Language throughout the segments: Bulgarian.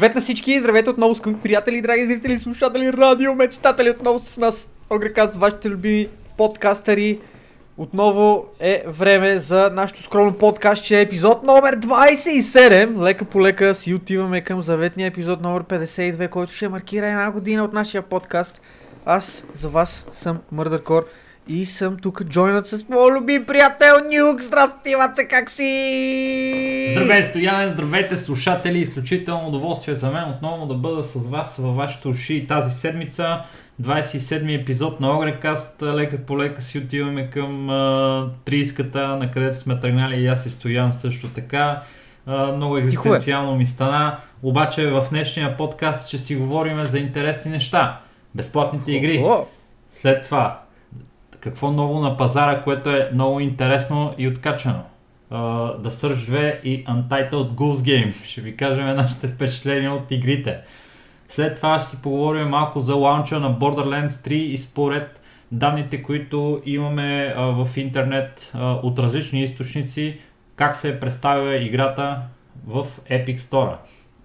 Привет на всички, здравейте отново, скъпи приятели, драги зрители, слушатели, радио, мечтатели, отново с нас. Огрекаст, вашите любими подкастъри. Отново е време за нашото скромно подкаст, че е епизод номер 27. Лека по лека си отиваме към заветния епизод номер 52, който ще маркира една година от нашия подкаст. Аз за вас съм Мърдъркор и съм тук джойнат с моят любим приятел Нюк. Здрасти, Ваце, как си? Здравей, Стояне, здравейте слушатели, изключително удоволствие за мен отново да бъда с вас във вашите уши тази седмица. 27-ми епизод на Огрекаст, лека по лека си отиваме към 30-ката, на където сме тръгнали и аз и Стоян също така. А, много е. екзистенциално ми стана, обаче в днешния подкаст ще си говорим за интересни неща. Безплатните игри. След това какво ново на пазара, което е много интересно и откачано. Uh, The Surge 2 и Untitled Goose Game. Ще ви кажем нашите впечатления от игрите. След това ще поговорим малко за лаунча на Borderlands 3 и според данните, които имаме uh, в интернет uh, от различни източници, как се представя играта в Epic Store.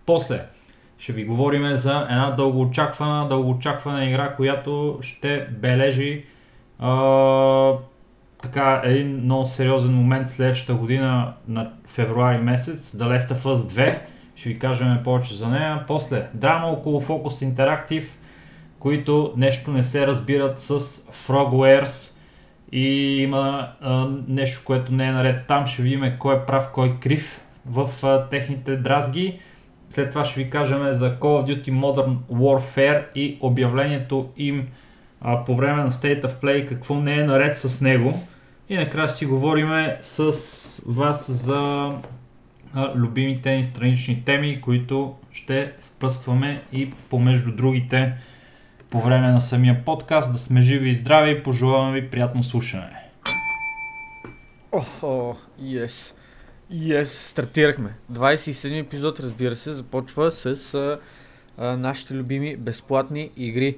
После ще ви говорим за една дългоочаквана, дългоочаквана игра, която ще бележи а, така, един много сериозен момент следващата година на февруари месец, The Last of Us 2. Ще ви кажем повече за нея. После, драма около Focus Interactive, които нещо не се разбират с Frogwares и има а, нещо, което не е наред там. Ще видим кой е прав, кой е крив в а, техните дразги. След това ще ви кажем за Call of Duty Modern Warfare и обявлението им а, по време на State of Play, какво не е наред с него. И накрая си говорим с вас за а, любимите ни странични теми, които ще впъстваме и помежду другите по време на самия подкаст. Да сме живи и здрави и пожелаваме ви приятно слушане. Охо, yes. Yes, стартирахме. 27 епизод, разбира се, започва с а, а, нашите любими безплатни игри.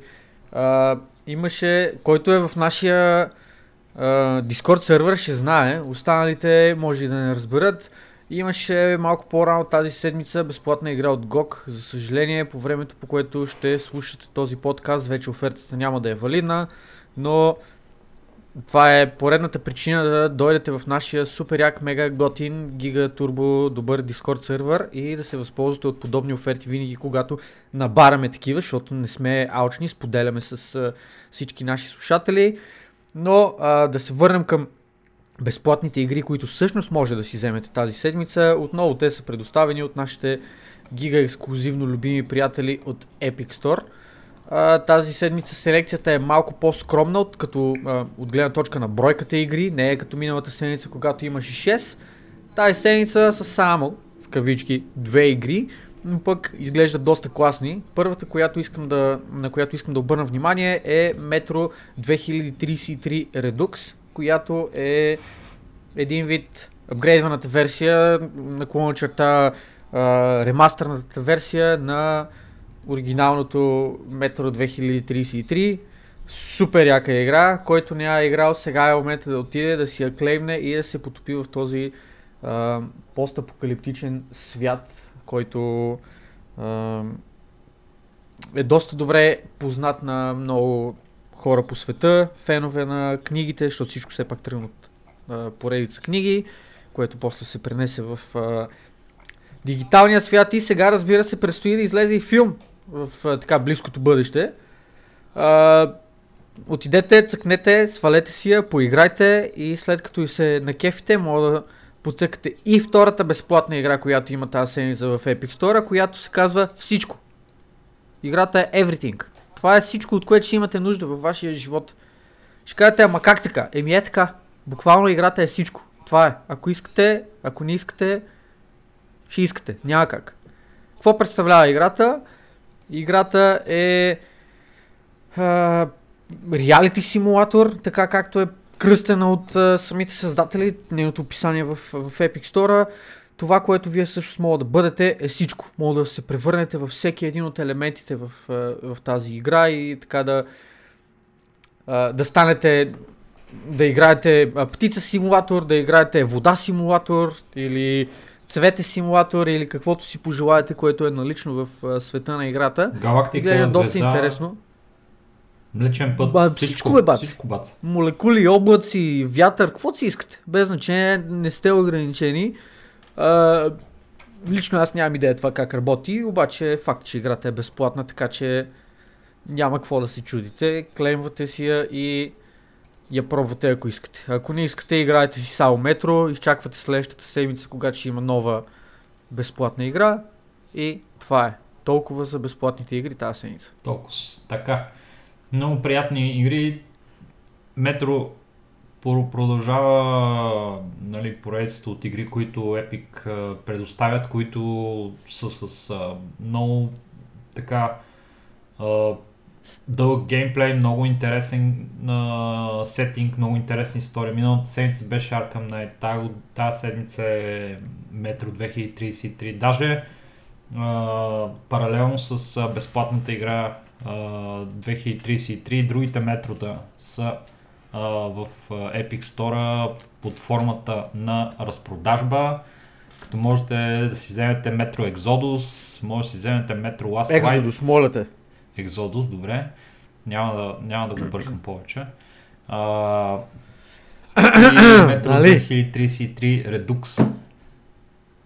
А, имаше, който е в нашия Дискорд сервер ще знае, останалите може и да не разберат. Имаше малко по-рано тази седмица безплатна игра от GOG. За съжаление, по времето по което ще слушате този подкаст, вече офертата няма да е валидна, но това е поредната причина да дойдете в нашия супер як, мега готин, гига, турбо, добър Discord сервер и да се възползвате от подобни оферти винаги, когато набараме такива, защото не сме алчни, споделяме с всички наши слушатели. Но а, да се върнем към безплатните игри, които всъщност може да си вземете тази седмица. Отново те са предоставени от нашите гига ексклюзивно любими приятели от Epic Store. Тази седмица селекцията е малко по-скромна, от, като, а, от гледна точка на бройката игри, не е като миналата седмица, когато имаше 6. Тази седмица са само, в кавички, две игри, но пък изглеждат доста класни. Първата, която искам да, на която искам да обърна внимание е Metro 2033 Redux, която е един вид апгрейдваната версия, наклонна черта ремастерната версия на оригиналното Metro 2033. Супер яка игра, който няма играл, сега е момента да отиде, да си я клеймне и да се потопи в този а, постапокалиптичен свят, който а, е доста добре познат на много хора по света, фенове на книгите, защото всичко все пак тръгна от а, поредица книги, което после се пренесе в а, дигиталния свят и сега разбира се предстои да излезе и филм в така близкото бъдеще. А, отидете, цъкнете, свалете си я, поиграйте и след като се накефите, мога да подцъкате и втората безплатна игра, която има тази седмица в Epic Store, която се казва Всичко. Играта е Everything. Това е всичко, от което ще имате нужда във вашия живот. Ще кажете, ама как така? Еми е така. Буквално играта е всичко. Това е. Ако искате, ако не искате, ще искате. Няма как. Какво представлява играта? Играта е реалити симулатор, така както е кръстена от а, самите създатели, нейното описание в, в Epic Store. Това, което вие също мога да бъдете е всичко. Мога да се превърнете във всеки един от елементите в, в тази игра и така да, да станете да играете птица симулатор, да играете вода симулатор или цвете симулатор или каквото си пожелаете, което е налично в а, света на играта. Галактика, Изглежда доста звезда, интересно. Млечен път, Ба, всичко, всичко бе, бац. всичко бац. Молекули, облаци, вятър, каквото си искате. Без значение, не сте ограничени. А, лично аз нямам идея това как работи, обаче е факт, че играта е безплатна, така че няма какво да се чудите. Клеймвате си я и я пробвате ако искате. Ако не искате, играете си само метро, изчаквате следващата седмица, когато ще има нова безплатна игра и това е. Толкова за безплатните игри тази седмица. Толкова. Така. Много приятни игри. Метро про- продължава нали, поредицата от игри, които Epic предоставят, които са с много така дълъг геймплей, много интересен а, сетинг, много интересна история. Миналата седмица беше Arkham Knight, тази, седмица е Metro 2033. Даже а, паралелно с а, безплатната игра а, 2033, другите метрода са в Epic Store под формата на разпродажба. Като можете да си вземете Metro Exodus, може да си вземете Metro Last Light. Екзодус, моля те. Exodus, добре. Няма да, няма да го бъркам повече. А, и Нали? 2033 Redux.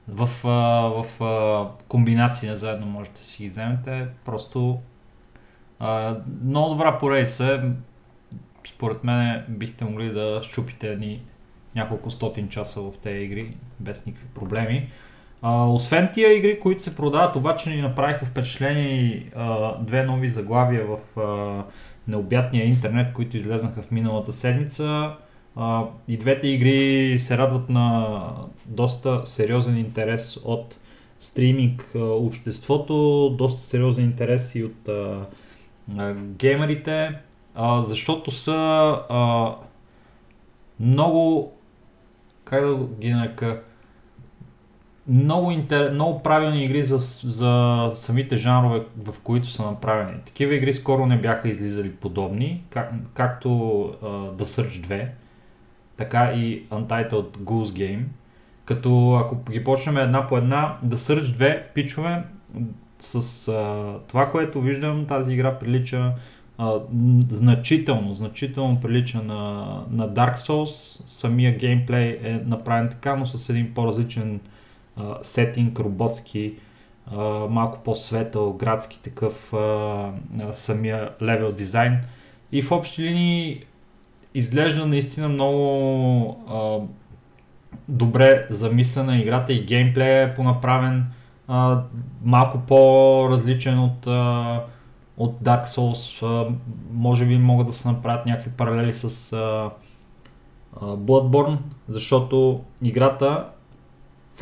В, в а, комбинация заедно можете да си ги вземете. Просто а, много добра поредица е. Според мен бихте могли да щупите едни няколко стотин часа в тези игри без никакви проблеми. Освен тия игри, които се продават, обаче ни направиха впечатление а, две нови заглавия в а, необятния интернет, които излезнаха в миналата седмица. А, и двете игри се радват на доста сериозен интерес от стриминг а, обществото, доста сериозен интерес и от а, а, геймерите, а, защото са а, много, как да ги нарека, много, интер... много правилни игри за, за самите жанрове, в които са направени. Такива игри скоро не бяха излизали подобни, как, както uh, The Search 2, така и Untitled Goose Game. Като ако ги почнем една по една, The Search 2, пичове, с uh, това, което виждам, тази игра прилича uh, значително, значително прилича на, на Dark Souls. Самия геймплей е направен така, но с един по-различен сетинг, роботски, малко по-светъл, градски такъв самия левел дизайн. И в общи линии изглежда наистина много добре замислена играта и геймплея е понаправен uh, малко по-различен от, от Dark Souls. Може би могат да се направят някакви паралели с Bloodborne, защото играта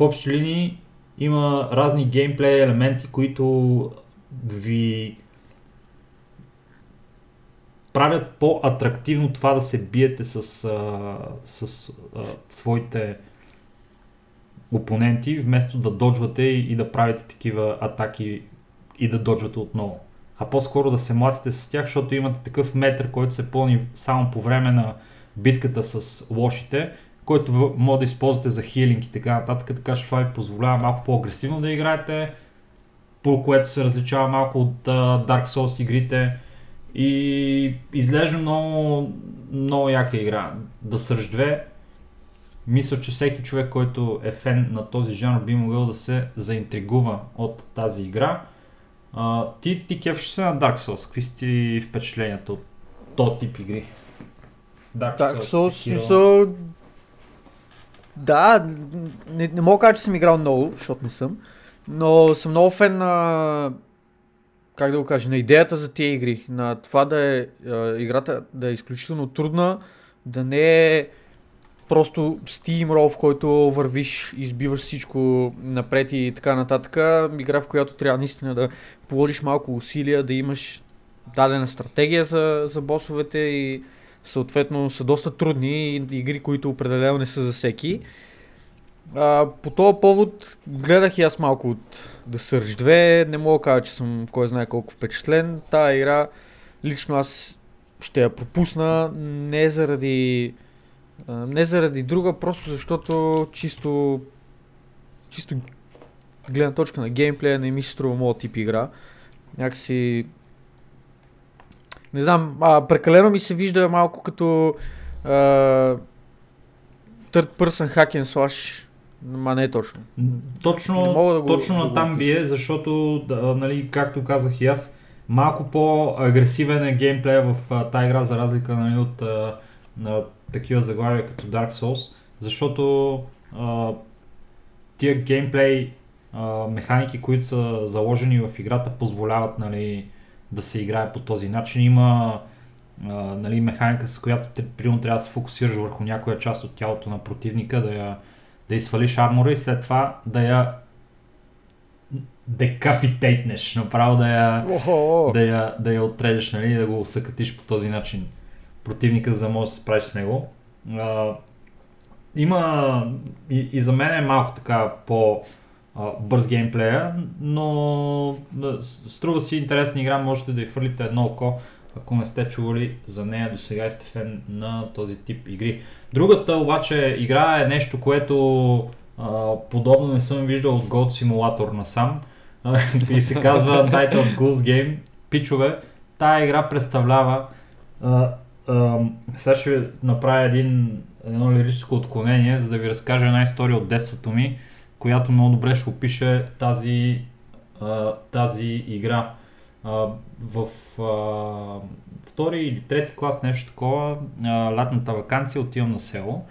в общи линии има разни геймплей елементи, които ви правят по-атрактивно това да се биете с, а, с а, своите опоненти, вместо да доджвате и, и да правите такива атаки и да доджвате отново. А по-скоро да се млатите с тях, защото имате такъв метър, който се пълни само по време на битката с лошите, който може да използвате за хилинг и така нататък, така че това ви позволява малко по-агресивно да играете, по което се различава малко от а, Dark Souls игрите и изглежда много, много яка игра. Да Surge 2, мисля, че всеки човек, който е фен на този жанр би могъл да се заинтригува от тази игра. А, ти, ти кефиш се на Dark Souls, какви са ти впечатленията от този тип игри? Dark Souls, Sekiro. смисъл... Да, не, не мога да кажа, че съм играл много, защото не съм, но съм много фен на... Как да го кажа, на идеята за тия игри, на това да е а, играта да е изключително трудна, да не е просто steamroll, в който вървиш, избиваш всичко напред и така нататък. Игра, в която трябва наистина да положиш малко усилия, да имаш дадена стратегия за, за босовете и съответно са доста трудни игри, които определено не са за всеки. А, по този повод гледах и аз малко от The Surge 2, не мога да кажа, че съм кой знае колко впечатлен. Тая игра лично аз ще я пропусна не заради не заради друга, просто защото чисто чисто гледна точка на геймплея не ми се струва моят тип игра. Някакси... Не знам, а, прекалено ми се вижда малко като а, third person hack and slash, ма не е точно. Точно, Не мога да го- точно да на там опиша. бие, защото, да, нали, както казах и аз, малко по-агресивен е геймплея в а, тази игра, за разлика нали, от а, на такива заглавия като Dark Souls, защото а, тия геймплей а, механики, които са заложени в играта, позволяват нали, да се играе по този начин. Има а, нали, механика, с която примерно трябва да се фокусираш върху някоя част от тялото на противника, да я да изсвалиш армора и след това да я декапитейтнеш, направо да я, Охо, да я, да я отрежеш, нали, да го съкатиш по този начин противника, за да можеш да се справиш с него. А, има и, и за мен е малко така по бърз геймплея, но струва си интересна игра, можете да й фърлите едно око, ако не сте чували за нея до сега и сте фен на този тип игри. Другата обаче игра е нещо, което а, подобно не съм виждал от God Simulator насам и се казва Title Goose Game. Пичове, тая игра представлява а, а, сега ще направя един, едно лирическо отклонение, за да ви разкажа една история от детството ми, която много добре ще опише тази, а, тази игра. А, в а, втори или трети клас, нещо такова, а, лятната вакансия отивам на село.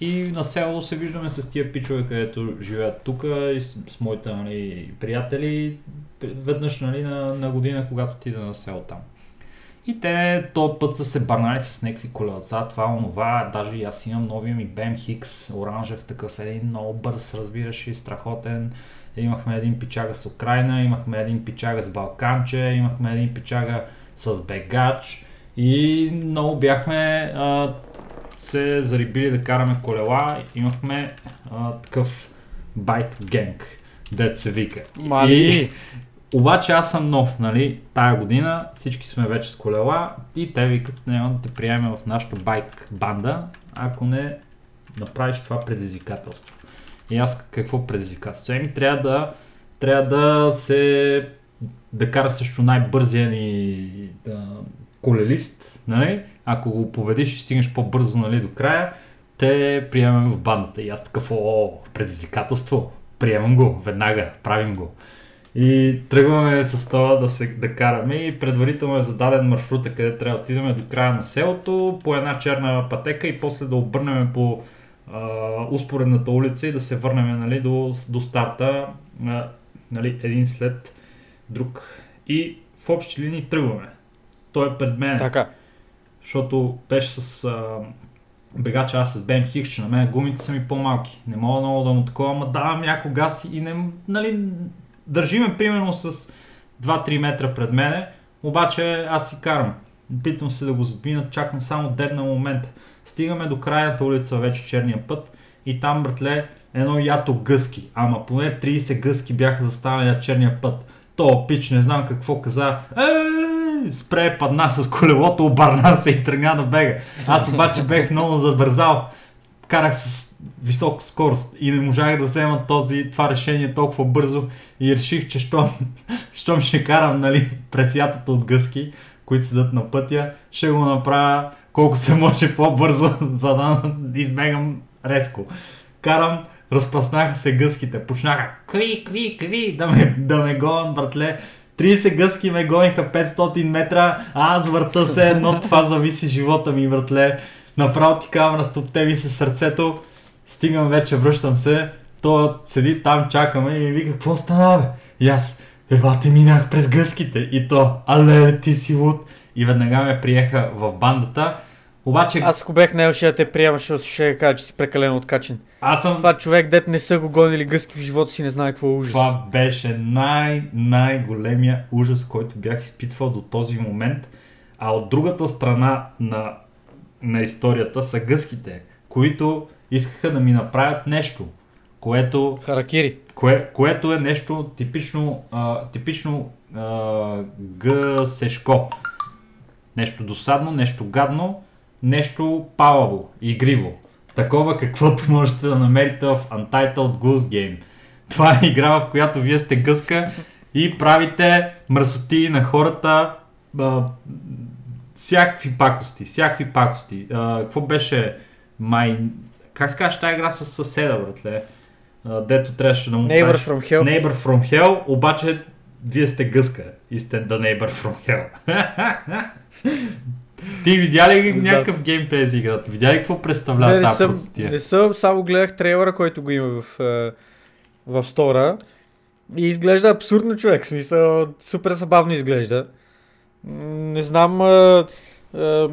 И на село се виждаме с тия пичове, където живеят тук и с, с моите нали, приятели веднъж нали, на, на година, когато отида на село там. И те този път са се бърнали с някакви колелца, това, онова, даже и аз имам новия ми BMX, оранжев такъв, един много бърз, разбираш и страхотен. Имахме един пичага с Украина, имахме един пичага с Балканче, имахме един пичага с бегач и много бяхме а, се зарибили да караме колела. Имахме а, такъв байк генг, дет се вика. Мали. И, обаче аз съм нов, нали, тая година всички сме вече с колела и те викат, няма да те приемем в нашата байк банда, ако не направиш това предизвикателство. И аз какво предизвикателство? Еми трябва да, трябва да се да кара също най-бързия ни да, колелист, нали? Ако го победиш и стигнеш по-бързо нали, до края, те приемаме в бандата. И аз такъв, о, предизвикателство, приемам го, веднага, правим го. И тръгваме с това да, се, да караме и предварително е зададен маршрута, къде трябва да отидем до края на селото, по една черна пътека и после да обърнем по а, успоредната улица и да се върнем нали, до, до старта а, нали, един след друг. И в общи линии тръгваме. Той е пред мен, Така. защото беше с а, бегача аз с Бем Хикс, че на мен гумите са ми по-малки. Не мога много да му такова, ама давам яко газ и не, нали, държиме примерно с 2-3 метра пред мене, обаче аз си карам. Питам се да го задмина, чакам само дебна момента. Стигаме до крайната улица, вече черния път и там, братле, едно ято гъски. Ама поне 30 гъски бяха застанали на черния път. То пич, не знам какво каза. Спре, падна с колелото, обърна се и тръгна да бега. Аз обаче бех много забързал. Карах с висока скорост и не можах да взема този, това решение толкова бързо и реших, че щом, щом ще карам нали, през ятото от гъски, които седат на пътя, ще го направя колко се може по-бързо, за да избегам резко. Карам, разпръснаха се гъските, почнаха кви, кви, кви, да ме, да ме гонят, братле. 30 гъски ме гониха 500 метра, а аз върта се едно, това зависи живота ми, братле. Направо ти казвам, разтопте ми се сърцето, стигам вече, връщам се, то седи там, чакаме и ми вика, какво стана, бе? И аз, еба те минах през гъските. И то, але, ти си луд. И веднага ме приеха в бандата. Обаче, аз, ако бех него, ще да те приема, защото ще кажа, че си прекалено откачен. аз съм... Това човек, дет не са го гонили гъски в живота си, не знае какво е ужас. Това беше най- най-големия ужас, който бях изпитвал до този момент. А от другата страна на, на историята са гъските, които искаха да ми направят нещо, което Харакири. Кое, което е нещо типично, а, типично а, гъсешко. Нещо досадно, нещо гадно, нещо палаво, игриво. Такова каквото можете да намерите в Untitled Goose Game. Това е игра, в която вие сте гъска и правите мръсоти на хората, а, всякакви пакости, всякакви пакости. А, какво беше май... Как се казваш тази игра с съседа, братле? А, дето трябваше да му Neighbor правиш- from Hell. Neighbor from Hell, обаче вие сте гъска и сте The Neighbor from Hell. Ти видя ли някакъв геймплей за играта? Видя ли какво представлява Не, не, тази съм, не съм, само гледах трейлера, който го има в, е, в стора. И изглежда абсурдно човек, в смисъл, супер забавно изглежда. Не знам, е, е,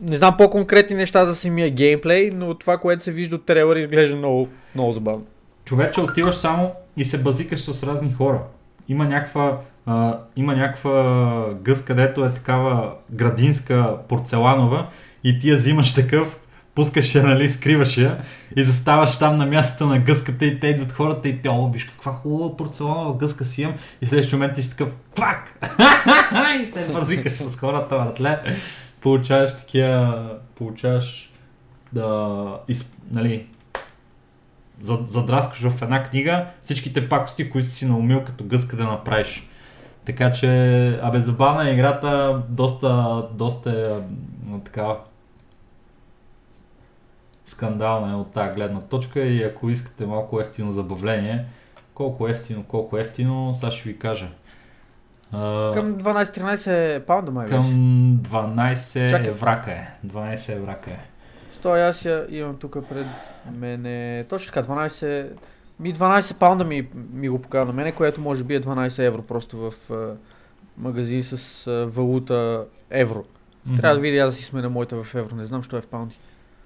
не знам по-конкретни неща за самия геймплей, но това, което се вижда от трейлера, изглежда много, много забавно. Човече отиваш само и се базикаш с разни хора. Има някаква, а, има някаква гъс, където е такава градинска порцеланова и ти я взимаш такъв, пускаш я, нали, скриваш я и заставаш там на мястото на гъската и те идват хората и те, о, виж каква хубава порцеланова гъска си имам и в следващия момент ти си такъв, пак! и се базикаш с хората, братле. Получаваш такива, получаваш да, из, нали, за- задраскаш в една книга всичките пакости, които си наумил като гъска да направиш. Така че, абе, забавна е играта, доста, доста е м, такава скандална е от тази гледна точка и ако искате малко ефтино забавление, колко ефтино, колко ефтино, сега ще ви кажа. А, Към 12-13 паунда май към беше. 12 Чакай. еврака е. 12 еврака е. Стой, аз я имам тук пред мене. Точно така, 12... Ми 12 паунда ми, ми го показва на мене, което може би е 12 евро просто в магазин с валута евро. Трябва да видя аз да си сме на моята в евро, не знам, що е в паунди.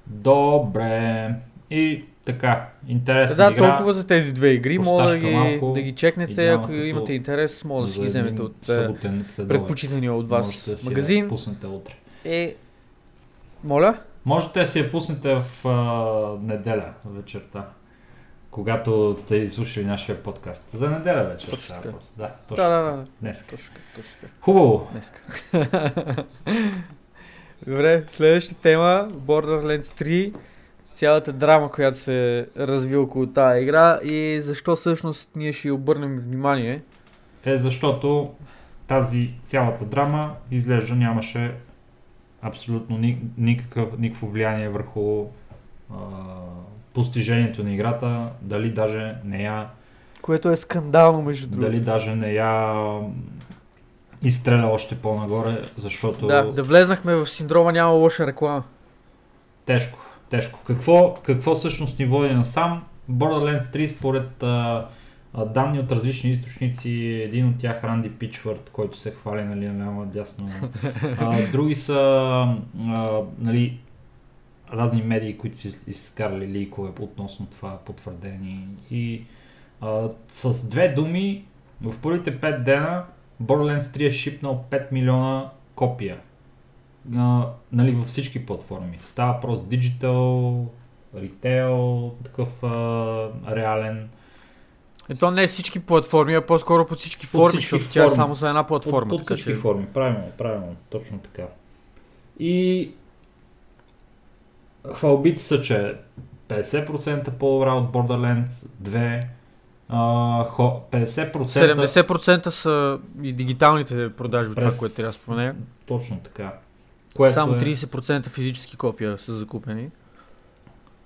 Добре. И така, интересна Да, игра. толкова за тези две игри, мога да ги, малко, да ги чекнете, ако имате интерес, мога да си ги вземете от съботен следобед. предпочитания от Можете вас да си я магазин. пуснете утре. Е, моля? Можете да си я пуснете в а, неделя вечерта. Когато сте изслушали нашия подкаст. За неделя вечер. Точно така. Да, точно. Да, да, да. Днес. Точно така, точно така. Хубаво. Днеска. Добре, следващата тема, Borderlands 3, цялата драма, която се разви около тази игра и защо всъщност ние ще обърнем внимание. Е защото тази цялата драма изглежда нямаше абсолютно ни, никакъв, никакво влияние върху а, постижението на играта, дали даже не я Което е скандално, между другото. Дали даже не я изстреля още по-нагоре, защото Да, да влезнахме в синдрома няма лоша реклама. тежко, тежко. Какво, какво всъщност ни води насам? Borderlands 3 според а, а, данни от различни източници, един от тях Ранди Пичвард, който се хвали нали, наляво дясно. А, други са а, нали, разни медии, които са из- изкарали ликове относно това потвърдени. И а, с две думи, в първите 5 дена Borderlands 3 е шипнал 5 милиона копия. А, нали, във всички платформи. Става въпрос Digital, Retail, такъв а, реален. Ето не всички платформи, а по-скоро под всички форми, всички защото тя е форми. само за една платформа. От така всички че- форми. Правилно, правилно, точно така. И хвалбите са, че 50% по-добра от Borderlands 2, а, хо, 50% 70% са и дигиталните продажби, това, През- което трябва да спомене. Точно така. Което Само е, 30% физически копия са закупени.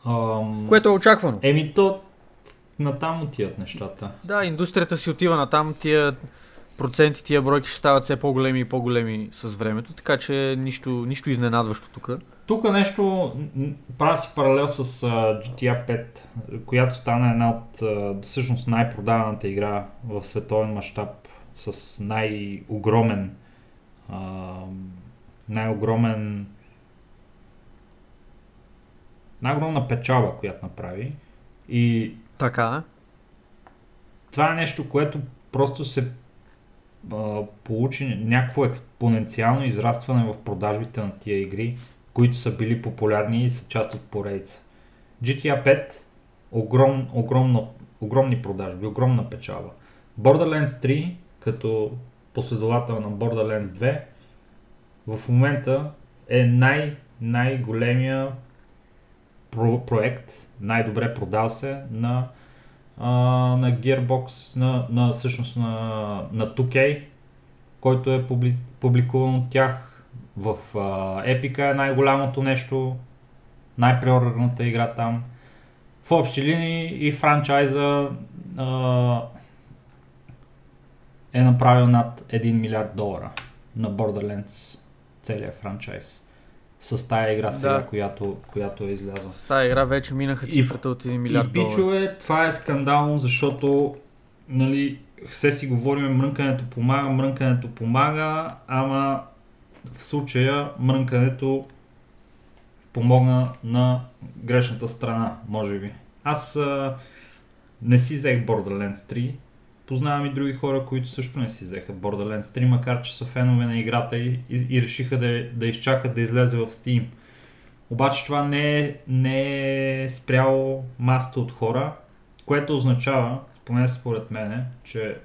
ам, Което е очаквано. Еми то натам отиват нещата. Да, индустрията си отива на там, тия проценти, тия бройки ще стават все по-големи и по-големи с времето, така че нищо, нищо изненадващо тук. Тук нещо, правя си паралел с а, GTA 5, която стана една от всъщност най-продаваната игра в световен мащаб с най-огромен най-огромен най-огромна печалба, която направи. И Така, това е нещо, което просто се а, получи някакво експоненциално израстване в продажбите на тия игри, които са били популярни и са част от поредица. GTA 5 огром, огромно, огромни продажби, огромна печалба. Borderlands 3 като последовател на Borderlands 2 в момента е най- най-големия про- проект, най-добре продал се на а, на Gearbox, на, на, всъщност на, на 2K, който е публи, публикуван от тях. В а, Epic е най-голямото нещо, най-преорганата игра там. В общи линии и франчайза а, е направил над 1 милиард долара на Borderlands целият франчайз. С тая игра сега, Да. която, която е излязла. С тази игра вече минаха И- цифрата от 1 И милиард долара. бичове, това е скандално, защото нали, все си говорим, мрънкането помага, мрънкането помага, ама в случая мрънкането помогна на грешната страна, може би. Аз а, не си взех Borderlands 3, познавам и други хора, които също не си взеха Borderlands 3, макар че са фенове на играта и, и, и решиха да, да изчакат да излезе в Steam. Обаче това не е, не е спряло масата от хора, което означава, поне според мене, че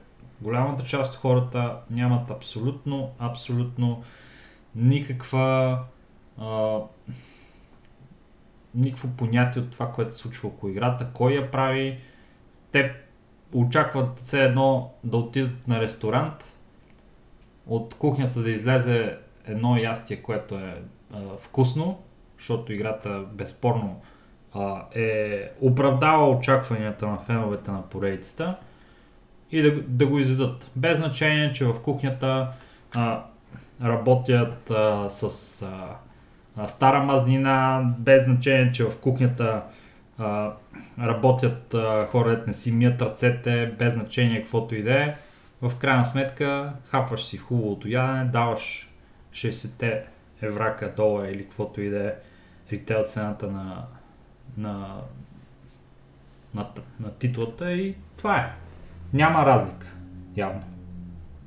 голямата част от хората нямат абсолютно, абсолютно никаква а, никакво понятие от това, което се случва около играта, кой я прави. Те очакват все едно да отидат на ресторант, от кухнята да излезе едно ястие, което е а, вкусно, защото играта безспорно а, е оправдава очакванията на феновете на поредицата и да, да го изядат. Без значение, че в кухнята а, работят а, с а, стара мазнина, без значение, че в кухнята работят а, хора, не си мият ръцете, без значение каквото и да е. В крайна сметка хапваш си хубавото ядене, даваш 60 еврака, долара или каквото и да е ритейл цената на, на, на, на титлата и това е. Няма разлика, явно.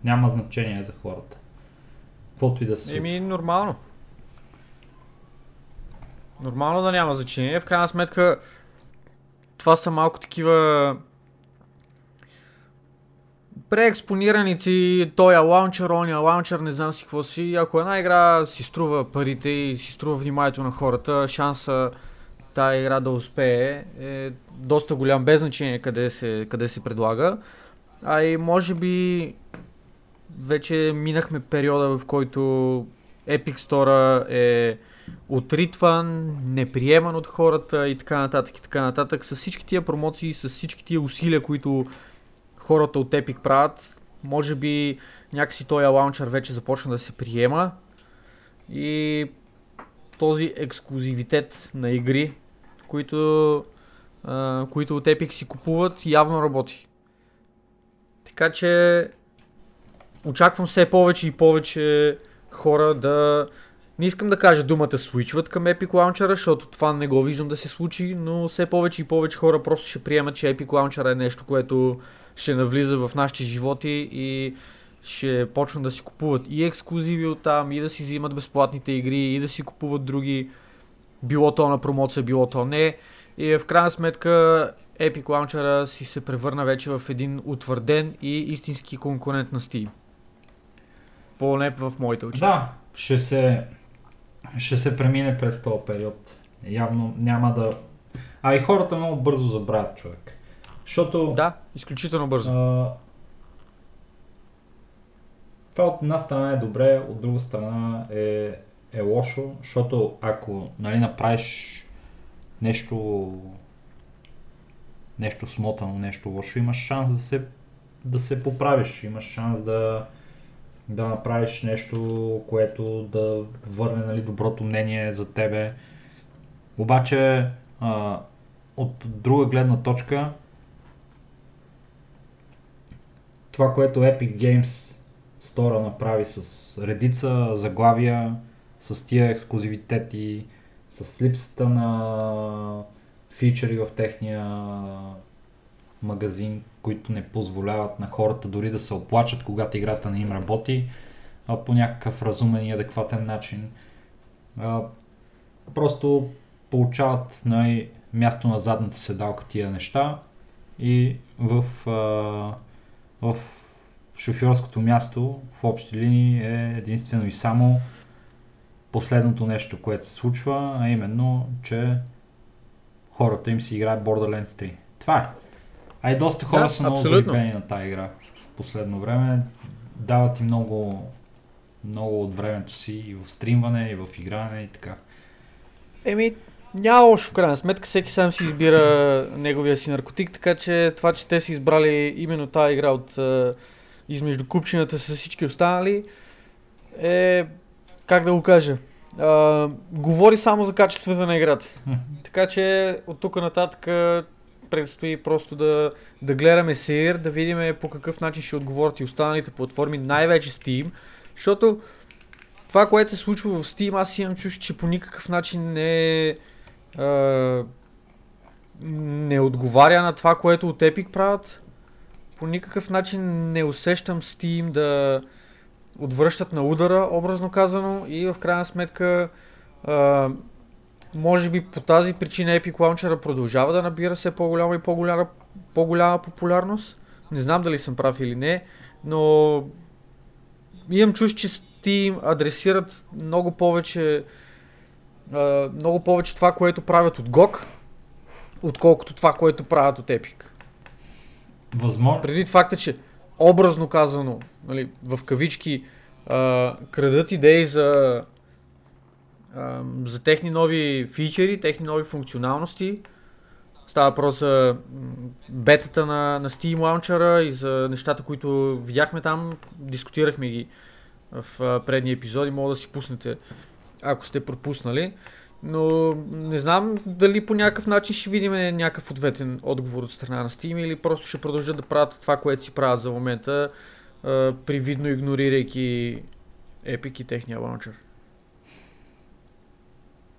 Няма значение за хората. Каквото и да се. Еми, нормално. Нормално да няма значение. В крайна сметка, това са малко такива преекспонираници, той е лаунчер, он е лаунчер, не знам си какво си. Ако една игра си струва парите и си струва вниманието на хората, шанса тая игра да успее е доста голям, без значение къде се, къде се предлага. А и може би вече минахме периода, в който Epic Store е отритван, неприеман от хората и така нататък и така нататък. С всички тия промоции, с всички тия усилия, които хората от Epic правят, може би някакси този лаунчер вече започна да се приема и този ексклюзивитет на игри, които, а, които от Epic си купуват, явно работи. Така че очаквам все повече и повече хора да... Не искам да кажа думата свичват към Epic Launcher, защото това не го виждам да се случи, но все повече и повече хора просто ще приемат, че Epic Launcher е нещо, което ще навлиза в нашите животи и ще почнат да си купуват и ексклюзиви от там, и да си взимат безплатните игри, и да си купуват други, било то на промоция, било то не. И в крайна сметка Epic Launcher си се превърна вече в един утвърден и истински конкурент на Steam. Поне в моите очи. Да, ще се, ще се премине през този период. Явно няма да... А и хората много бързо забравят човек. Защото... Да, изключително бързо. А, това от една страна е добре, от друга страна е, е лошо, защото ако нали, направиш нещо нещо смотано, нещо лошо, имаш шанс да се, да се поправиш, имаш шанс да, да направиш нещо, което да върне нали, доброто мнение за тебе. Обаче а, от друга гледна точка това, което Epic Games Store направи с редица заглавия, с тия ексклюзивитети, с липсата на фичери в техния магазин, които не позволяват на хората дори да се оплачат, когато играта не им работи а, по някакъв разумен и адекватен начин. А, просто получават най- място на задната седалка тия неща и в, а, в шофьорското място в общи линии е единствено и само последното нещо, което се случва, а именно, че хората им си играят Borderlands 3. Това е. А и доста хора да, са много залюбени на тази игра в последно време. Дават и много, много от времето си и в стримване, и в игране и така. Еми, няма лошо в крайна сметка, всеки сам си избира неговия си наркотик, така че това, че те са избрали именно тази игра от измежду купчината с всички останали, е, как да го кажа, а, говори само за качеството на играта. така че от тук нататък предстои просто да, да гледаме сеир, да видим по какъв начин ще отговорят и останалите платформи, най-вече Steam, защото това, което се случва в Steam, аз имам чуш, че по никакъв начин не е не отговаря на това, което от Epic правят. По никакъв начин не усещам Steam да отвръщат на удара, образно казано, и в крайна сметка а, може би по тази причина Epic Launcher продължава да набира все по-голяма и по-голяма, по-голяма популярност. Не знам дали съм прав или не, но имам чуш, че Steam адресират много повече много повече това, което правят от GOG, отколкото това, което правят от Epic. Възможно. Преди факта, че образно казано, нали, в кавички, а, крадат идеи за, за техни нови фичери, техни нови функционалности. Става въпрос за бетата на, на Steam Launcher и за нещата, които видяхме там, дискутирахме ги в а, предни епизоди, мога да си пуснете ако сте пропуснали. Но не знам дали по някакъв начин ще видим някакъв ответен отговор от страна на Steam или просто ще продължат да правят това, което си правят за момента, привидно игнорирайки Epic и техния лаунчер.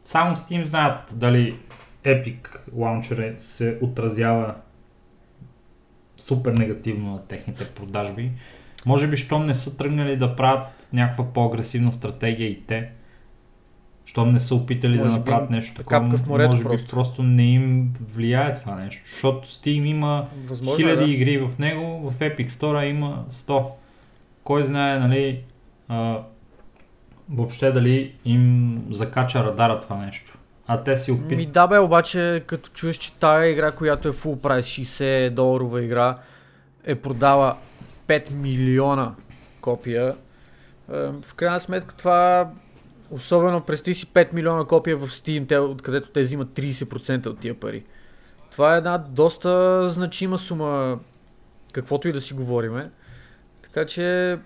Само Steam знаят дали Epic лаунчер се отразява супер негативно на техните продажби. Може би, щом не са тръгнали да правят някаква по-агресивна стратегия и те, щом не са опитали може да направят нещо такова, в морето може просто. би просто не им влияе това нещо. Защото Steam има Възможно, е, хиляди да. игри в него, в Epic Store има 100. Кой знае, нали, а, въобще дали им закача радара това нещо. А те си опитват. Ми да бе, обаче като чуеш, че тая игра, която е full price, 60 доларова игра, е продала 5 милиона копия, в крайна сметка това Особено представи си 5 милиона копия в Steam, те, откъдето те взимат 30% от тия пари. Това е една доста значима сума, каквото и да си говориме. Така че,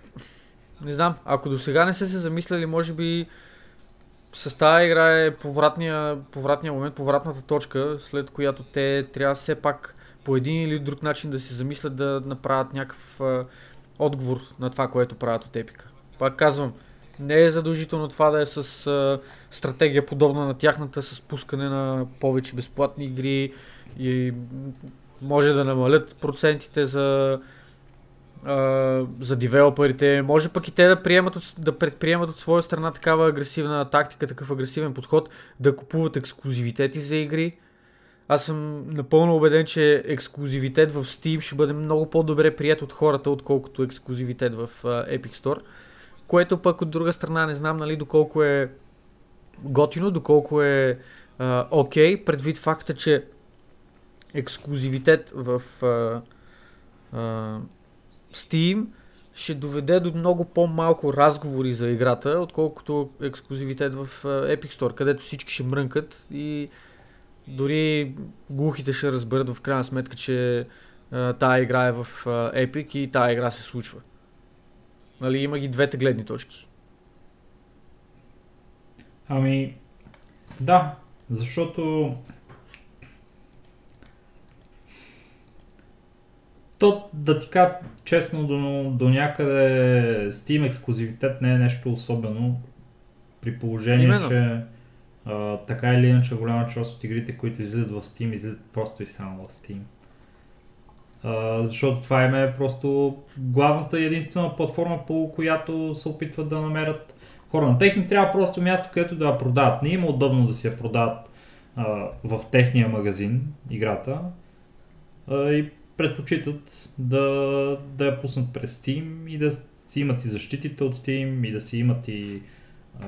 не знам, ако до сега не са се замисляли, може би с тази игра е повратния, повратния момент, повратната точка, след която те трябва все пак по един или друг начин да се замислят да направят някакъв а, отговор на това, което правят от Епика. Пак казвам, не е задължително това да е с а, стратегия подобна на тяхната, с пускане на повече безплатни игри и може да намалят процентите за, за девелоперите. Може пък и те да, приемат от, да предприемат от своя страна такава агресивна тактика, такъв агресивен подход, да купуват ексклюзивитети за игри. Аз съм напълно убеден, че ексклюзивитет в Steam ще бъде много по-добре прият от хората, отколкото ексклюзивитет в uh, Epic Store което пък от друга страна не знам нали, доколко е готино, доколко е окей, okay, предвид факта, че ексклюзивитет в а, а, Steam ще доведе до много по-малко разговори за играта, отколкото ексклюзивитет в Epic Store, където всички ще мрънкат и дори глухите ще разберат в крайна сметка, че а, тая игра е в а, Epic и тая игра се случва. Нали, има ги двете гледни точки. Ами, да, защото то, да ти кажа честно, до, до някъде Steam ексклюзивитет не е нещо особено, при положение, Именно. че а, така или иначе голяма част от игрите, които излизат в Steam, излизат просто и само в Steam защото това е просто главната и единствена платформа, по която се опитват да намерят хора. На техни трябва просто място, където да я продават. Не има удобно да си я продават а, в техния магазин играта а, и предпочитат да, да я пуснат през Steam и да си имат и защитите от Steam и да си имат и а,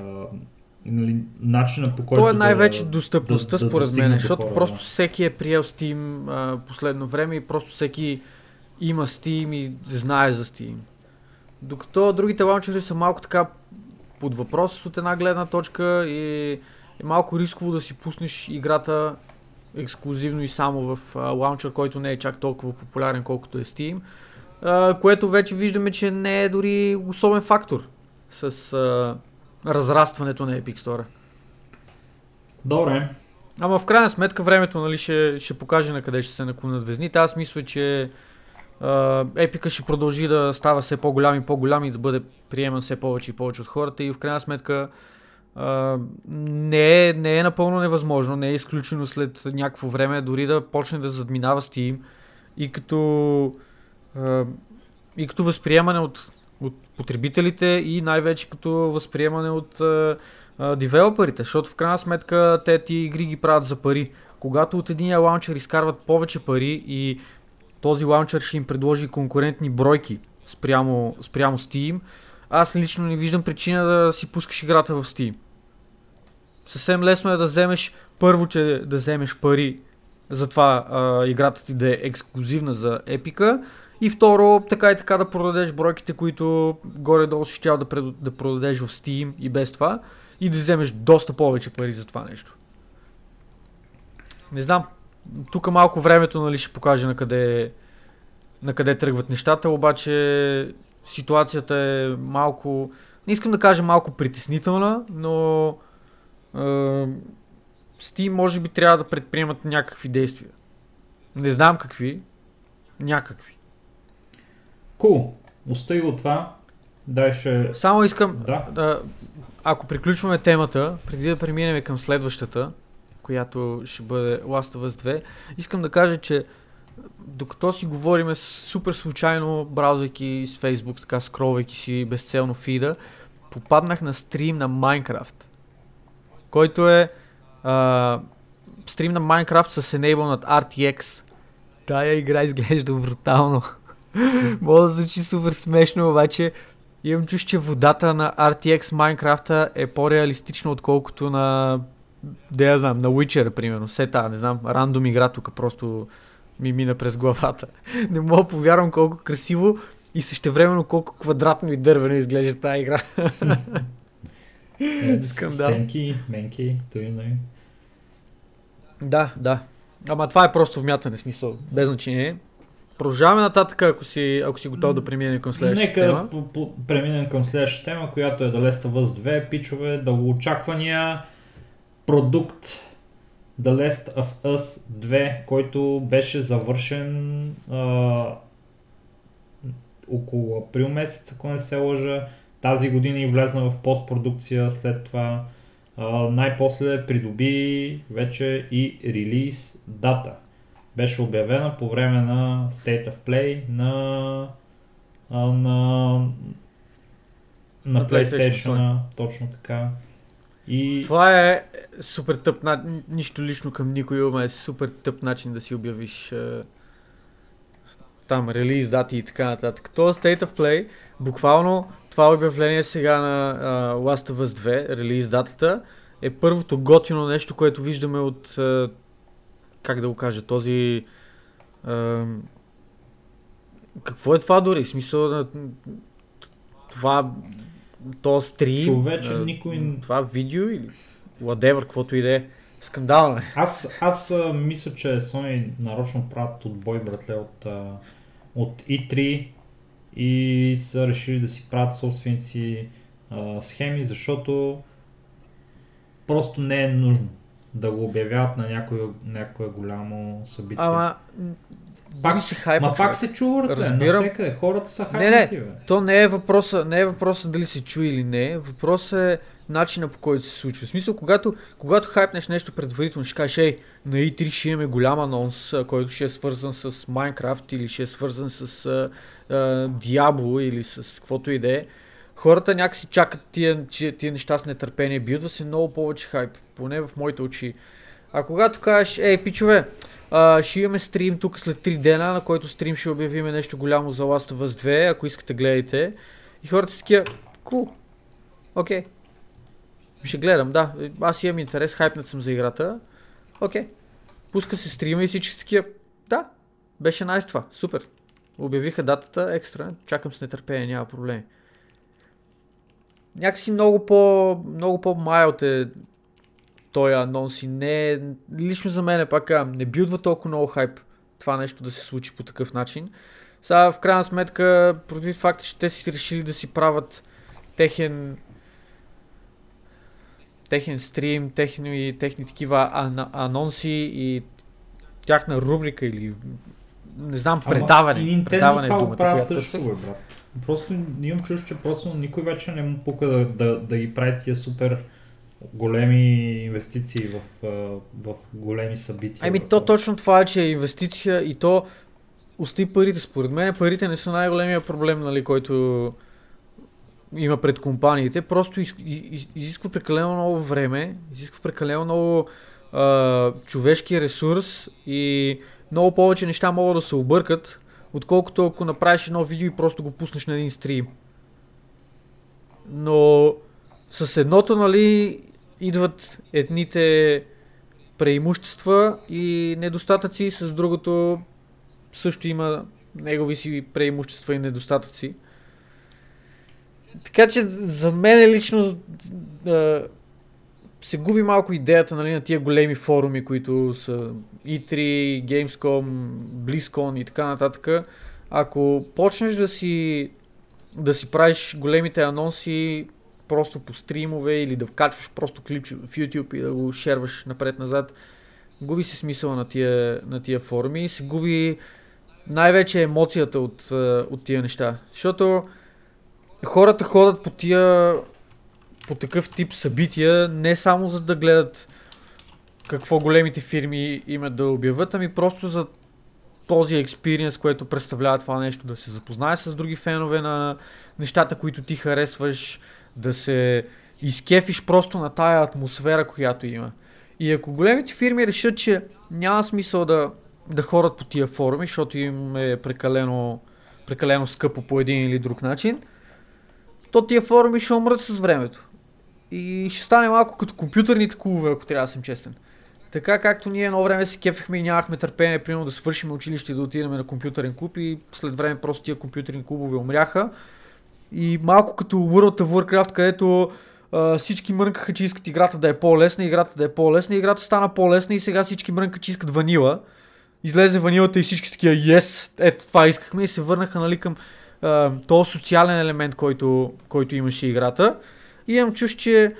нали, начина по който. То е най-вече достъпността, да, да според достигне мен, защото хора, просто да. всеки е приел Steam а, последно време и просто всеки има Steam и знае за Steam. Докато другите лаунчери са малко така под въпрос от една гледна точка и е малко рисково да си пуснеш играта ексклюзивно и само в лаунчер, който не е чак толкова популярен, колкото е Steam. А, което вече виждаме, че не е дори особен фактор с а, разрастването на Epic Store. Добре. Ама в крайна сметка времето нали, ще, ще покаже на къде ще се наклонят везните. Аз мисля, че Епика ще продължи да става все по-голям и по-голям и да бъде приеман все повече и повече от хората и в крайна сметка не, е, не е напълно невъзможно, не е изключено след някакво време дори да почне да задминава Steam и като, а, и като възприемане от, от потребителите и най-вече като възприемане от а, девелоперите, защото в крайна сметка те ти игри ги правят за пари. Когато от единия лаунчер изкарват повече пари и този лаунчер ще им предложи конкурентни бройки спрямо, спрямо Steam, аз лично не виждам причина да си пускаш играта в Steam. Съвсем лесно е да вземеш първо, че да вземеш пари за това а, играта ти да е ексклюзивна за епика и второ, така и така да продадеш бройките, които горе-долу си щял да, пред, да продадеш в Steam и без това и да вземеш доста повече пари за това нещо. Не знам. Тук малко времето нали, ще покаже на къде, на къде тръгват нещата, обаче ситуацията е малко, не искам да кажа малко притеснителна, но е, Steam може би трябва да предприемат някакви действия. Не знам какви, някакви. Кул. Остай го това. Дай ще... Само искам, Да. да, ако приключваме темата, преди да преминем към следващата, която ще бъде Last of Us 2, искам да кажа, че докато си говориме супер случайно, браузвайки с Facebook, така скролвайки си безцелно фида, попаднах на стрим на Minecraft, който е а, стрим на Minecraft с enable над RTX. Тая игра изглежда брутално. Може да звучи супер смешно, обаче имам чуш, че водата на RTX Minecraft е по-реалистична, отколкото на да я знам, на Witcher, примерно. Все та, не знам, рандом игра тук просто ми мина през главата. Не мога да повярвам колко красиво и същевременно колко квадратно и дървено изглежда тази игра. Е, Скандал. Сенки, менки, той нали. Да, да. Ама това е просто вмятане, смисъл, без значение. Продължаваме нататък, ако си, ако си готов да преминем към следващата Нека тема. по- преминем към следващата тема, която е The Last of Us 2. Пичове, дългоочаквания продукт The Last of Us 2, който беше завършен а, около април месец, ако не се лъжа. Тази година и влезна в постпродукция след това. А, най-после придоби вече и релиз дата. Беше обявена по време на State of Play на, а, на, на, На PlayStation, PlayStation, точно така. И Това е супер тъп, на... нищо лично към никой, ама е супер тъп начин да си обявиш е, там релиз дати и така нататък. То State of Play, буквално това обявление сега на uh, Last of Us 2, релиз датата, е първото готино нещо, което виждаме от, uh, как да го кажа, този... Uh, какво е това дори? В смисъл на това то стрим, Човече, а, никой- това видео или whatever, каквото и да е. Скандално е. аз, аз а, мисля, че Sony нарочно правят отбой, братле, от, а, от E3 и са решили да си правят собствените си а, схеми, защото просто не е нужно да го обявяват на някое, някое голямо събитие. Ама, Пак- се хайпа, Ма пак се чува, Разбирам. навсекъде. Хората са Не, не. хайпнати, бе. То не е въпроса, не е въпроса дали се чуе или не, въпросът е начина по който се случва. В смисъл, когато, когато хайпнеш нещо предварително, ще кажеш, ей, на E3 ще имаме голям анонс, който ще е свързан с Minecraft или ще е свързан с а, а, Diablo или с каквото и да е. Хората някакси чакат тия, тия, тия неща с нетърпение, билдва се много повече хайп, поне в моите очи. А когато кажеш, ей, пичове, а, ще имаме стрим тук след 3 дена, на който стрим ще обявиме нещо голямо за Last of Us 2, ако искате гледайте. И хората са такива, кул, окей. Ще гледам, да. Аз имам интерес, хайпнат съм за играта. Окей. Пуска се стрима и всички такива. Да, беше найс това. Супер. Обявиха датата екстра. Чакам с нетърпение, няма проблеми. Някакси много по, много по-майлд е той анонс и не, лично за мен е пак не билдва толкова много хайп това нещо да се случи по такъв начин. Сега в крайна сметка, против факта, че те си решили да си правят техен техен стрим, техни, техни такива ан- анонси и тяхна рубрика или не знам, предаване. Ама и предаване Nintendo това го правят също, бе, брат. Просто имам чувство, че просто никой вече не му пука да, да, да ги прави тия супер големи инвестиции в, в големи събития. Ами то точно това е, че е инвестиция и то усти парите. Според мен парите не са най-големия проблем, нали, който има пред компаниите. Просто из, из, изисква прекалено много време, изисква прекалено много а, човешки ресурс и много повече неща могат да се объркат, отколкото ако направиш едно видео и просто го пуснеш на един стрим. Но с едното, нали, идват едните преимущества и недостатъци, с другото също има негови си преимущества и недостатъци. Така че за мен лично да, се губи малко идеята нали, на тия големи форуми, които са E3, Gamescom, BlizzCon и така нататък. Ако почнеш да си, да си правиш големите анонси просто по стримове или да вкачваш просто клип в YouTube и да го шерваш напред-назад, губи се смисъла на тия, на тия форуми и се губи най-вече емоцията от, от тия неща. Защото хората ходят по тия по такъв тип събития не само за да гледат какво големите фирми имат да обявят, ами просто за този експириенс, което представлява това нещо, да се запознае с други фенове на нещата, които ти харесваш, да се изкефиш просто на тая атмосфера, която има. И ако големите фирми решат, че няма смисъл да, да ходят по тия форуми, защото им е прекалено, прекалено скъпо по един или друг начин, то тия форуми ще умрат с времето. И ще стане малко като компютърните клубове, ако трябва да съм честен. Така както ние едно време се кефехме и нямахме търпение, примерно да свършим училище и да отидем на компютърен клуб и след време просто тия компютърни клубове умряха. И малко като World of Warcraft, където а, всички мрънкаха, че искат играта да е по-лесна, играта да е по-лесна, играта стана по-лесна и сега всички мрънкат, че искат ванила. Излезе ванилата и всички такива, yes, ето това искахме и се върнаха нали, към този социален елемент, който, който имаше играта. И имам чуш, че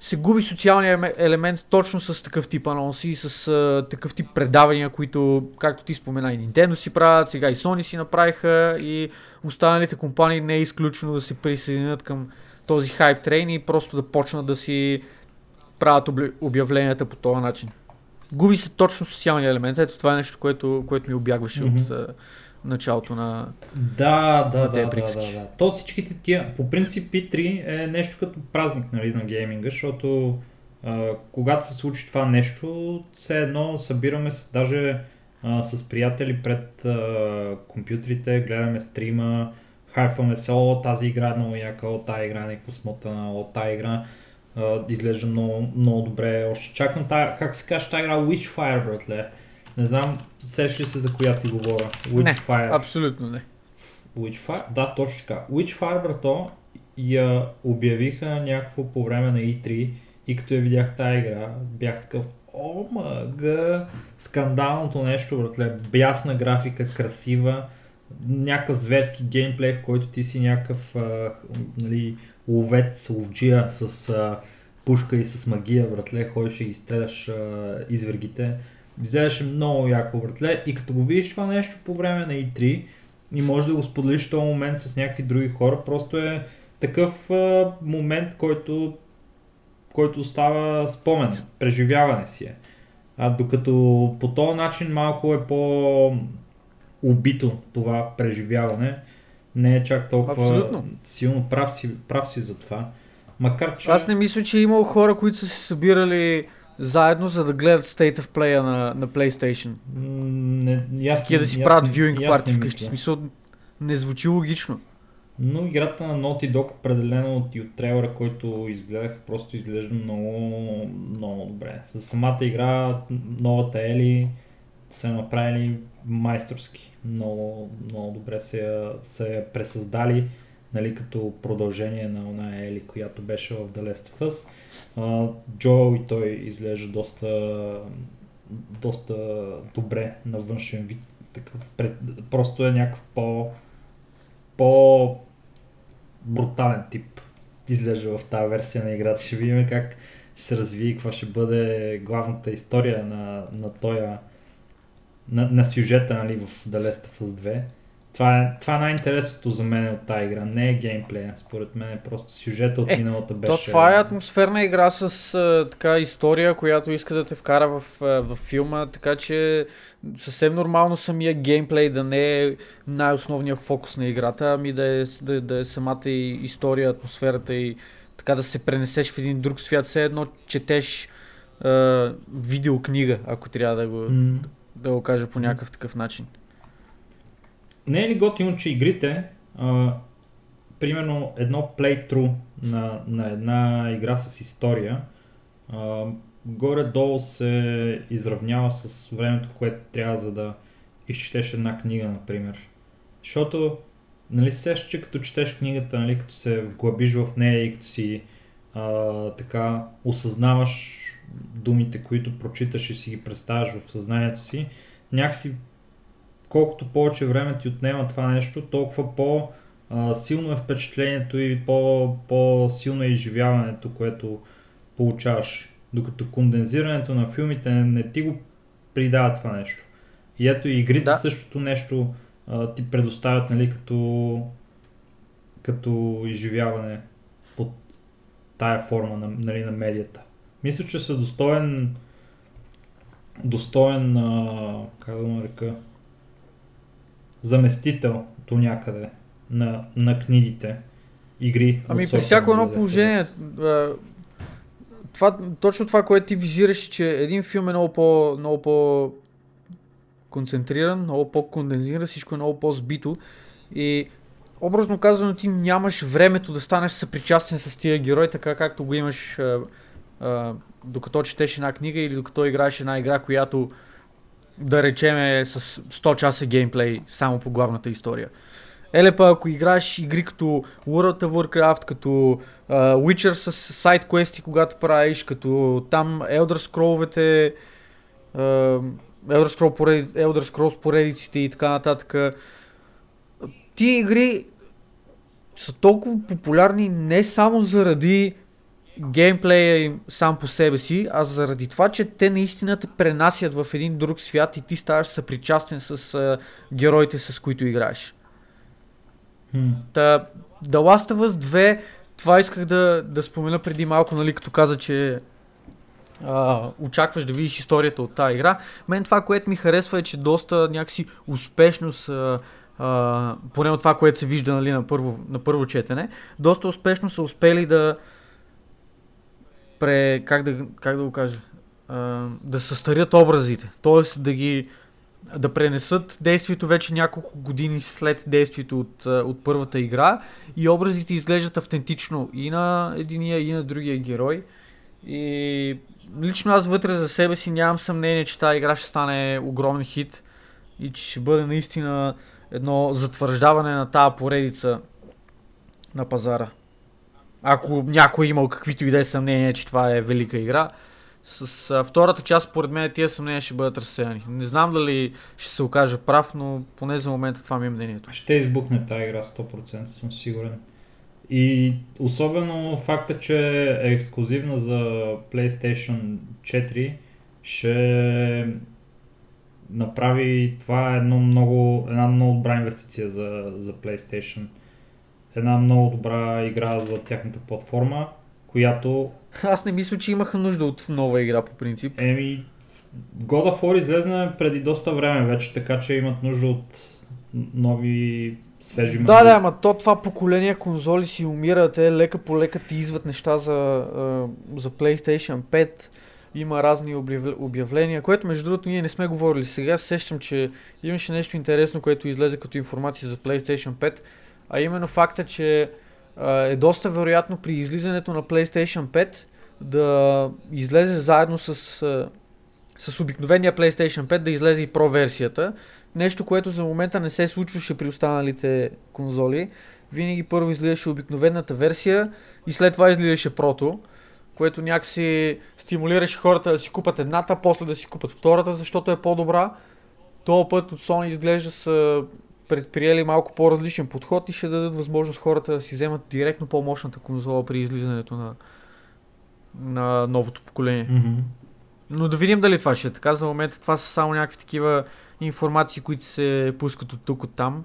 се губи социалния елемент точно с такъв тип анонси и с а, такъв тип предавания, които, както ти спомена, и Nintendo си правят, сега и Sony си направиха и останалите компании не е изключено да се присъединят към този хайп трейн и просто да почнат да си правят обявленията по този начин. Губи се точно социалния елемент. Ето това е нещо, което, което ми обягваше mm-hmm. от началото на Да, да, на да, да, да, да. То всичките тия, по принцип P3 е нещо като празник нали, на гейминга, защото а, когато се случи това нещо, все едно събираме се даже а, с приятели пред а, компютрите, гледаме стрима, хайфваме се, о, тази игра е много яка, о, тази игра е някаква смотана, о, тази игра а, изглежда много, много добре, още чакам тази, как се казва тази игра, Witchfire, братле. Не знам, сеш ли се за коя ти говоря? Witchfire. Не, абсолютно не. Witchfire? Да, точно така. Witchfire, брато, я обявиха някакво по време на E3 и като я видях тази игра, бях такъв о, мага, скандалното нещо, братле, бясна графика, красива, някакъв зверски геймплей, в който ти си някакъв а, нали, ловец, ловджия с а, пушка и с магия, братле, ходиш и ги стреляш а, извергите. Изглеждаше много яко братле и като го видиш това нещо по време на E3 и може да го споделиш в този момент с някакви други хора, просто е такъв а, момент, който, който става спомен, преживяване си е. А докато по този начин малко е по убито това преживяване, не е чак толкова Абсолютно. силно прав си, прав си за това. Макар, че... Аз не мисля, че е имало хора, които са се събирали заедно, за да гледат State of Play на, на PlayStation. Не, ясно, Такива да си правят viewing парти вкъщи. Смисъл, не звучи логично. Но играта на Naughty Dog определено от, и от трейлера, който изгледах, просто изглежда много, много добре. С самата игра, новата Ели са направили майсторски. Много, много добре се, се пресъздали нали, като продължение на она Ели, която беше в The Last of Us. Uh, Джо и той изглежда доста, доста добре на външен вид. Такъв, пред, просто е някакъв по, по брутален тип изглежда в тази версия на играта. Ще видим как ще се развие, каква ще бъде главната история на, на този на, на сюжета нали, в The Last of Us 2. Това е, това е най-интересното за мен от тази игра. Не е геймплея, според мен е просто сюжета от е, миналата беше... То това е атмосферна игра с а, така история, която иска да те вкара в, в филма, така че съвсем нормално самия геймплей да не е най-основният фокус на играта, ами да е, да, да е самата и история, атмосферата и така да се пренесеш в един друг свят, все едно четеш а, видеокнига, ако трябва да го, mm. да го кажа по някакъв такъв начин не е ли готино, че игрите, а, примерно едно playthrough на, на една игра с история, а, горе-долу се изравнява с времето, което трябва за да изчетеш една книга, например. Защото, нали се че като четеш книгата, нали, като се вглъбиш в нея и като си а, така осъзнаваш думите, които прочиташ и си ги представяш в съзнанието си, някакси колкото повече време ти отнема това нещо, толкова по- силно е впечатлението и по- по-силно е изживяването, което получаваш. Докато кондензирането на филмите не, не ти го придава това нещо. И ето и игрите да. същото нещо а, ти предоставят нали, като, като изживяване под тая форма на, нали, на медията. Мисля, че са достоен достоен, а, как да нарека, заместител до някъде на, на книгите, игри. Ами при всяко едно положение, това, точно това, което ти визираш, че един филм е много по, много по концентриран, много по-кондензиран, всичко е много по-збито и образно казано ти нямаш времето да станеш съпричастен с тия герой, така както го имаш а, а, докато четеш една книга или докато играеш една игра, която да речеме с 100 часа геймплей само по главната история. Еле ако играеш игри като World of Warcraft, като uh, Witcher с сайт квести, когато правиш, като там Elder Scrolls'овете, uh, Elder, Scroll поред, Elder Scrolls поредиците и така нататък. Тия игри са толкова популярни не само заради геймплея им сам по себе си, а заради това, че те наистина те пренасят в един друг свят и ти ставаш съпричастен с а, героите, с които играеш. Hmm. Та, The Last of Us 2, това исках да, да спомена преди малко, нали, като каза, че а, очакваш да видиш историята от тази игра. Мен това, което ми харесва е, че доста някакси успешно са Uh, поне от това, което се вижда нали, на, първо, на първо четене, доста успешно са успели да, пре, как, да, как да го кажа, а, да състарят образите, т.е. да ги да пренесат действието вече няколко години след действието от, от първата игра и образите изглеждат автентично и на единия и на другия герой. И лично аз вътре за себе си нямам съмнение, че тази игра ще стане огромен хит и че ще бъде наистина едно затвърждаване на тази поредица на пазара ако някой е имал каквито и да е съмнения, че това е велика игра. С а, втората част, според мен, тия съмнения ще бъдат разсеяни. Не знам дали ще се окажа прав, но поне за момента това ми е мнението. Ще избухне тази игра 100%, съм сигурен. И особено факта, че е ексклюзивна за PlayStation 4, ще направи това едно много, една много добра инвестиция за, за PlayStation една много добра игра за тяхната платформа, която... Аз не мисля, че имаха нужда от нова игра по принцип. Еми, God of War излезна преди доста време вече, така че имат нужда от нови свежи Да, да, ама то това поколение конзоли си умира, те лека по лека ти изват неща за, за PlayStation 5 има разни обявления, което между другото ние не сме говорили. Сега сещам, че имаше нещо интересно, което излезе като информация за PlayStation 5 а именно факта, че е доста вероятно при излизането на PlayStation 5 да излезе заедно с, с обикновения PlayStation 5 да излезе и Pro версията. Нещо, което за момента не се случваше при останалите конзоли. Винаги първо излизаше обикновената версия и след това излизаше Прото, което някакси стимулираше хората да си купат едната, после да си купат втората, защото е по-добра. Този път от Sony изглежда са предприели малко по-различен подход и ще дадат възможност хората да си вземат директно по-мощната конзола при излизането на, на новото поколение. Mm-hmm. Но да видим дали това ще е така. За момента това са само някакви такива информации, които се пускат от тук, от там.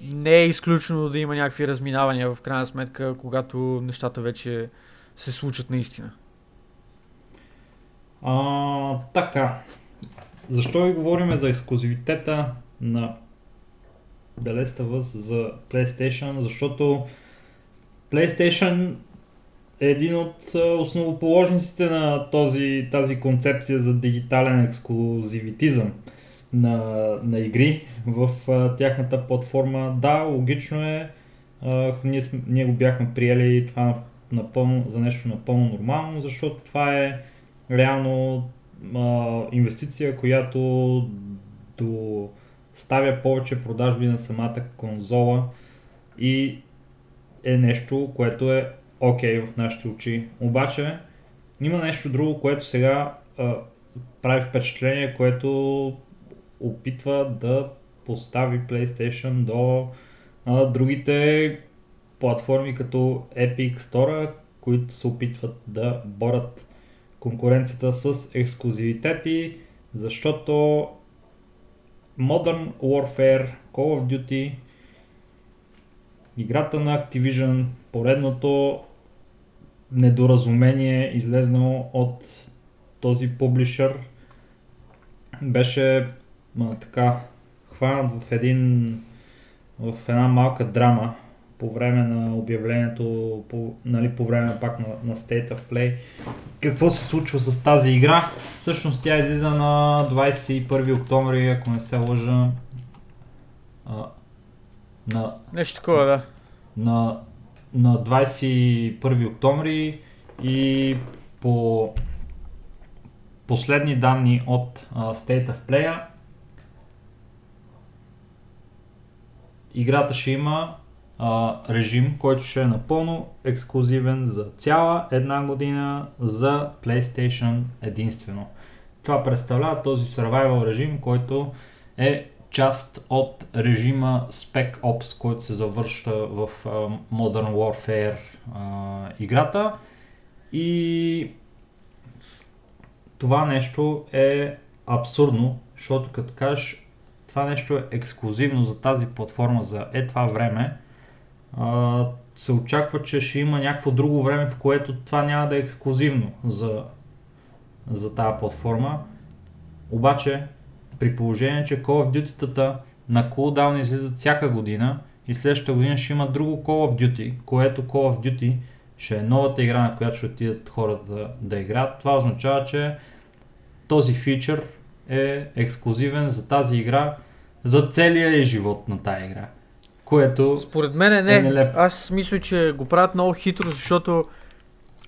Не е изключено да има някакви разминавания в крайна сметка, когато нещата вече се случат наистина. А, така. Защо ви говорим за ексклюзивитета на The Last of Us за PlayStation? Защото PlayStation е един от основоположниците на този, тази концепция за дигитален ексклюзивитизъм на, на игри в а, тяхната платформа. Да, логично е. А, ние, ние го бяхме приели това напълно, за нещо напълно нормално, защото това е реално а, инвестиция, която доставя повече продажби на самата конзола и е нещо, което е окей okay в нашите очи. Обаче има нещо друго, което сега а, прави впечатление, което опитва да постави PlayStation до а, другите платформи като Epic Store, които се опитват да борят конкуренцията с ексклюзивитети, защото Modern Warfare, Call of Duty, играта на Activision, поредното недоразумение, излезнало от този публишър, беше ма, така хванат в един в една малка драма по време на обявлението, по, нали, по време пак на, на State of Play. Какво се случва с тази игра? Всъщност тя излиза на 21 октомври, ако не се лъжа. А, на, Нещо такова, да. На, на 21 октомври и по последни данни от uh, State of Play играта ще има а, режим, който ще е напълно ексклюзивен за цяла една година за PlayStation единствено. Това представлява този survival режим, който е част от режима Spec Ops, който се завършва в а, Modern Warfare а, играта. И това нещо е абсурдно, защото като кажеш това нещо е ексклюзивно за тази платформа за е това време, а, се очаква, че ще има някакво друго време, в което това няма да е ексклюзивно за, за тази платформа. Обаче, при положение, че Call of Duty-тата на cooldown излизат всяка година и следващата година ще има друго Call of Duty, което Call of Duty ще е новата игра, на която ще отидат хората да, да играят. Това означава, че този фичър е ексклюзивен за тази игра, за целия живот на тази игра. Което Според мен не. Е Аз мисля, че го правят много хитро, защото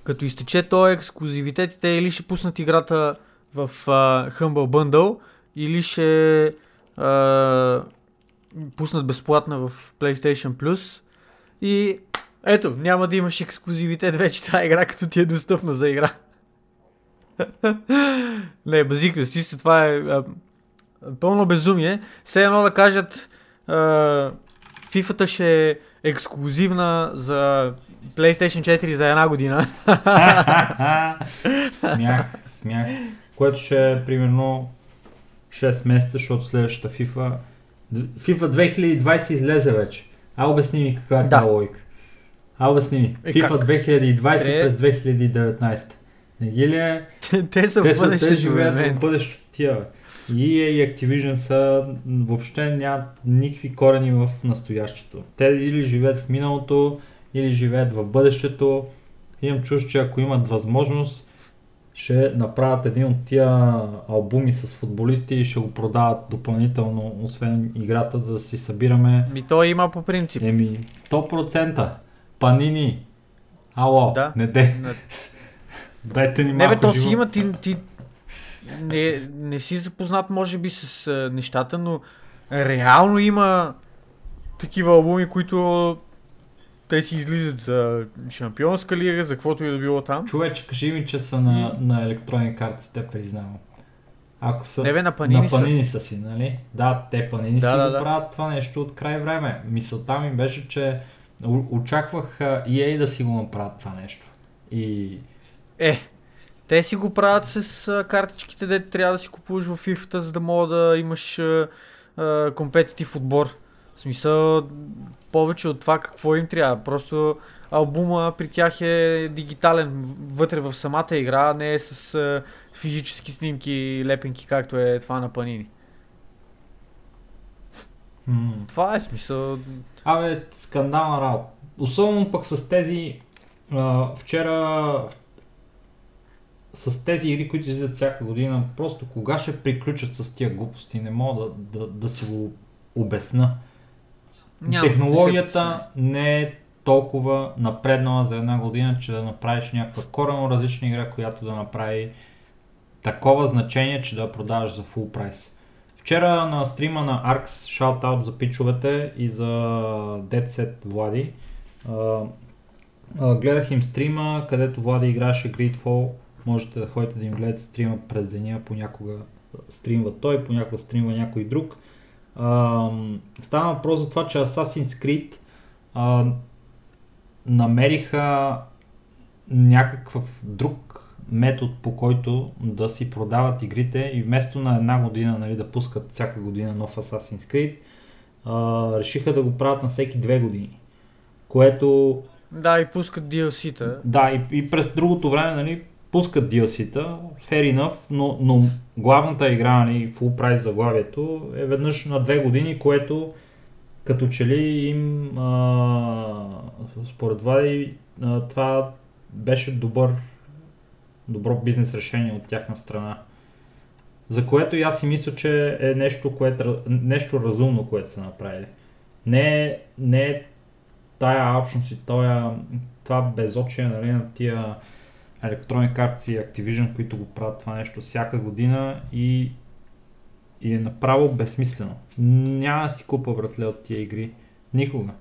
като изтече този ексклюзивитет, те или ще пуснат играта в uh, Humble Bundle, или ще uh, пуснат безплатна в PlayStation Plus. И ето, няма да имаш ексклюзивитет вече тази игра, като ти е достъпна за игра. не, базика си се, това е а, пълно безумие. Все едно да кажат а, FIFA-та ще е ексклюзивна за PlayStation 4 за една година. смях, смях. Което ще е примерно 6 месеца, защото следващата FIFA... FIFA 2020 излезе вече. А обясни ми каква е да. тази логика. А обясни ми. Е, FIFA как? 2020 е... през 2019. Не ги ли е? те са те бъдещето. Те живеят в бъдещето тия. EA и Activision са въобще нямат никакви корени в настоящето. Те или живеят в миналото, или живеят в бъдещето. Имам чуш, че ако имат възможност, ще направят един от тия албуми с футболисти и ще го продават допълнително, освен играта, за да си събираме... Ми то има по принцип. Еми, 100%. Панини. Ало, Да. не де. Дайте ни Не малко бе, то си живот. има, ти, ти не, не си запознат може би с а, нещата, но реално има такива албуми, които те си излизат за шампионска лига, за каквото и да било там. Човече, кажи ми, че са на, на електронни карти, те признавам. Ако са... Не бе, на панини на са. панини са си, нали? Да, те панини Да, си да, го да. правят това нещо от край време. Мисълта ми беше, че очаквах EA да си го направят това нещо. И Е, те си го правят с картичките, де трябва да си купуваш в FIFA, за да мога да имаш компетитив отбор. В смисъл, повече от това какво им трябва. Просто албума при тях е дигитален, вътре в самата игра, не е с физически снимки и лепенки, както е това на Панини. м- Това е смисъл. Абе, скандална работа. Особено пък с тези а, вчера с тези игри, които излизат всяка година, просто кога ще приключат с тия глупости, не мога да, да, да си го обясна. Няма, Технологията не е толкова напреднала за една година, че да направиш някаква корено различна игра, която да направи такова значение, че да я продаваш за full прайс. Вчера на стрима на Arx, шаут-аут за пичовете и за Dead Set Влади, гледах им стрима, където Влади играеше Greedfall. Можете да ходите да им гледате стрима през деня, понякога стримва той, понякога стримва някой друг. А, става въпрос за това, че Assassin's Creed а, намериха някакъв друг метод по който да си продават игрите и вместо на една година нали, да пускат всяка година нов Assassin's Creed, а, решиха да го правят на всеки две години. Което Да, и пускат DLC-та. да, и, и през другото време, нали, пускат DLC-та, fair enough, но, но главната игра, нали, full price заглавието е веднъж на две години, което като че ли им а, според Влади това беше добър, добро бизнес решение от тяхна страна. За което и аз си мисля, че е нещо, което, нещо разумно, което са направили. Не, е- не е тая алчност и тоя, това безочие нали, на тия електронни карти и Activision, които го правят това нещо всяка година и, и е направо безсмислено. Няма да си купа братле от тия игри. Никога.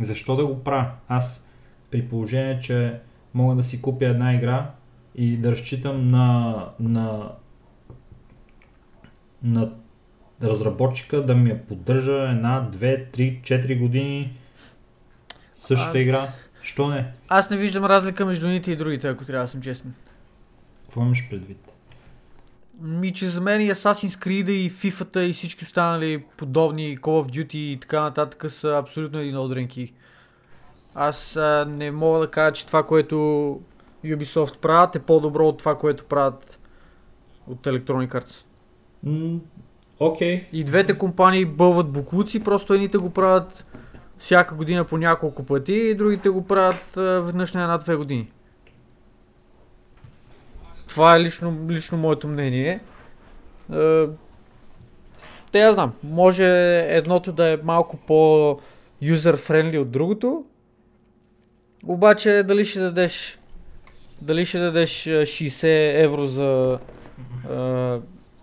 Защо да го правя? Аз при положение, че мога да си купя една игра и да разчитам на, на, на разработчика да ми я поддържа една, две, три, четири години същата А- игра. Що не? Аз не виждам разлика между едните и другите, ако трябва да съм честен. Какво имаш предвид? Ми, че за мен и Assassin's Creed и FIFA и всички останали подобни Call of Duty и така нататък са абсолютно единодранки. Аз а, не мога да кажа, че това, което Ubisoft правят е по-добро от това, което правят от Electronic Arts. Окей. И двете компании бълват буклуци, просто едните го правят всяка година по няколко пъти и другите го правят а, веднъж на една-две години. Това е лично, лично моето мнение. Е, Те я знам, може едното да е малко по юзер-френдли от другото, обаче дали ще дадеш дали ще дадеш а, 60 евро за а,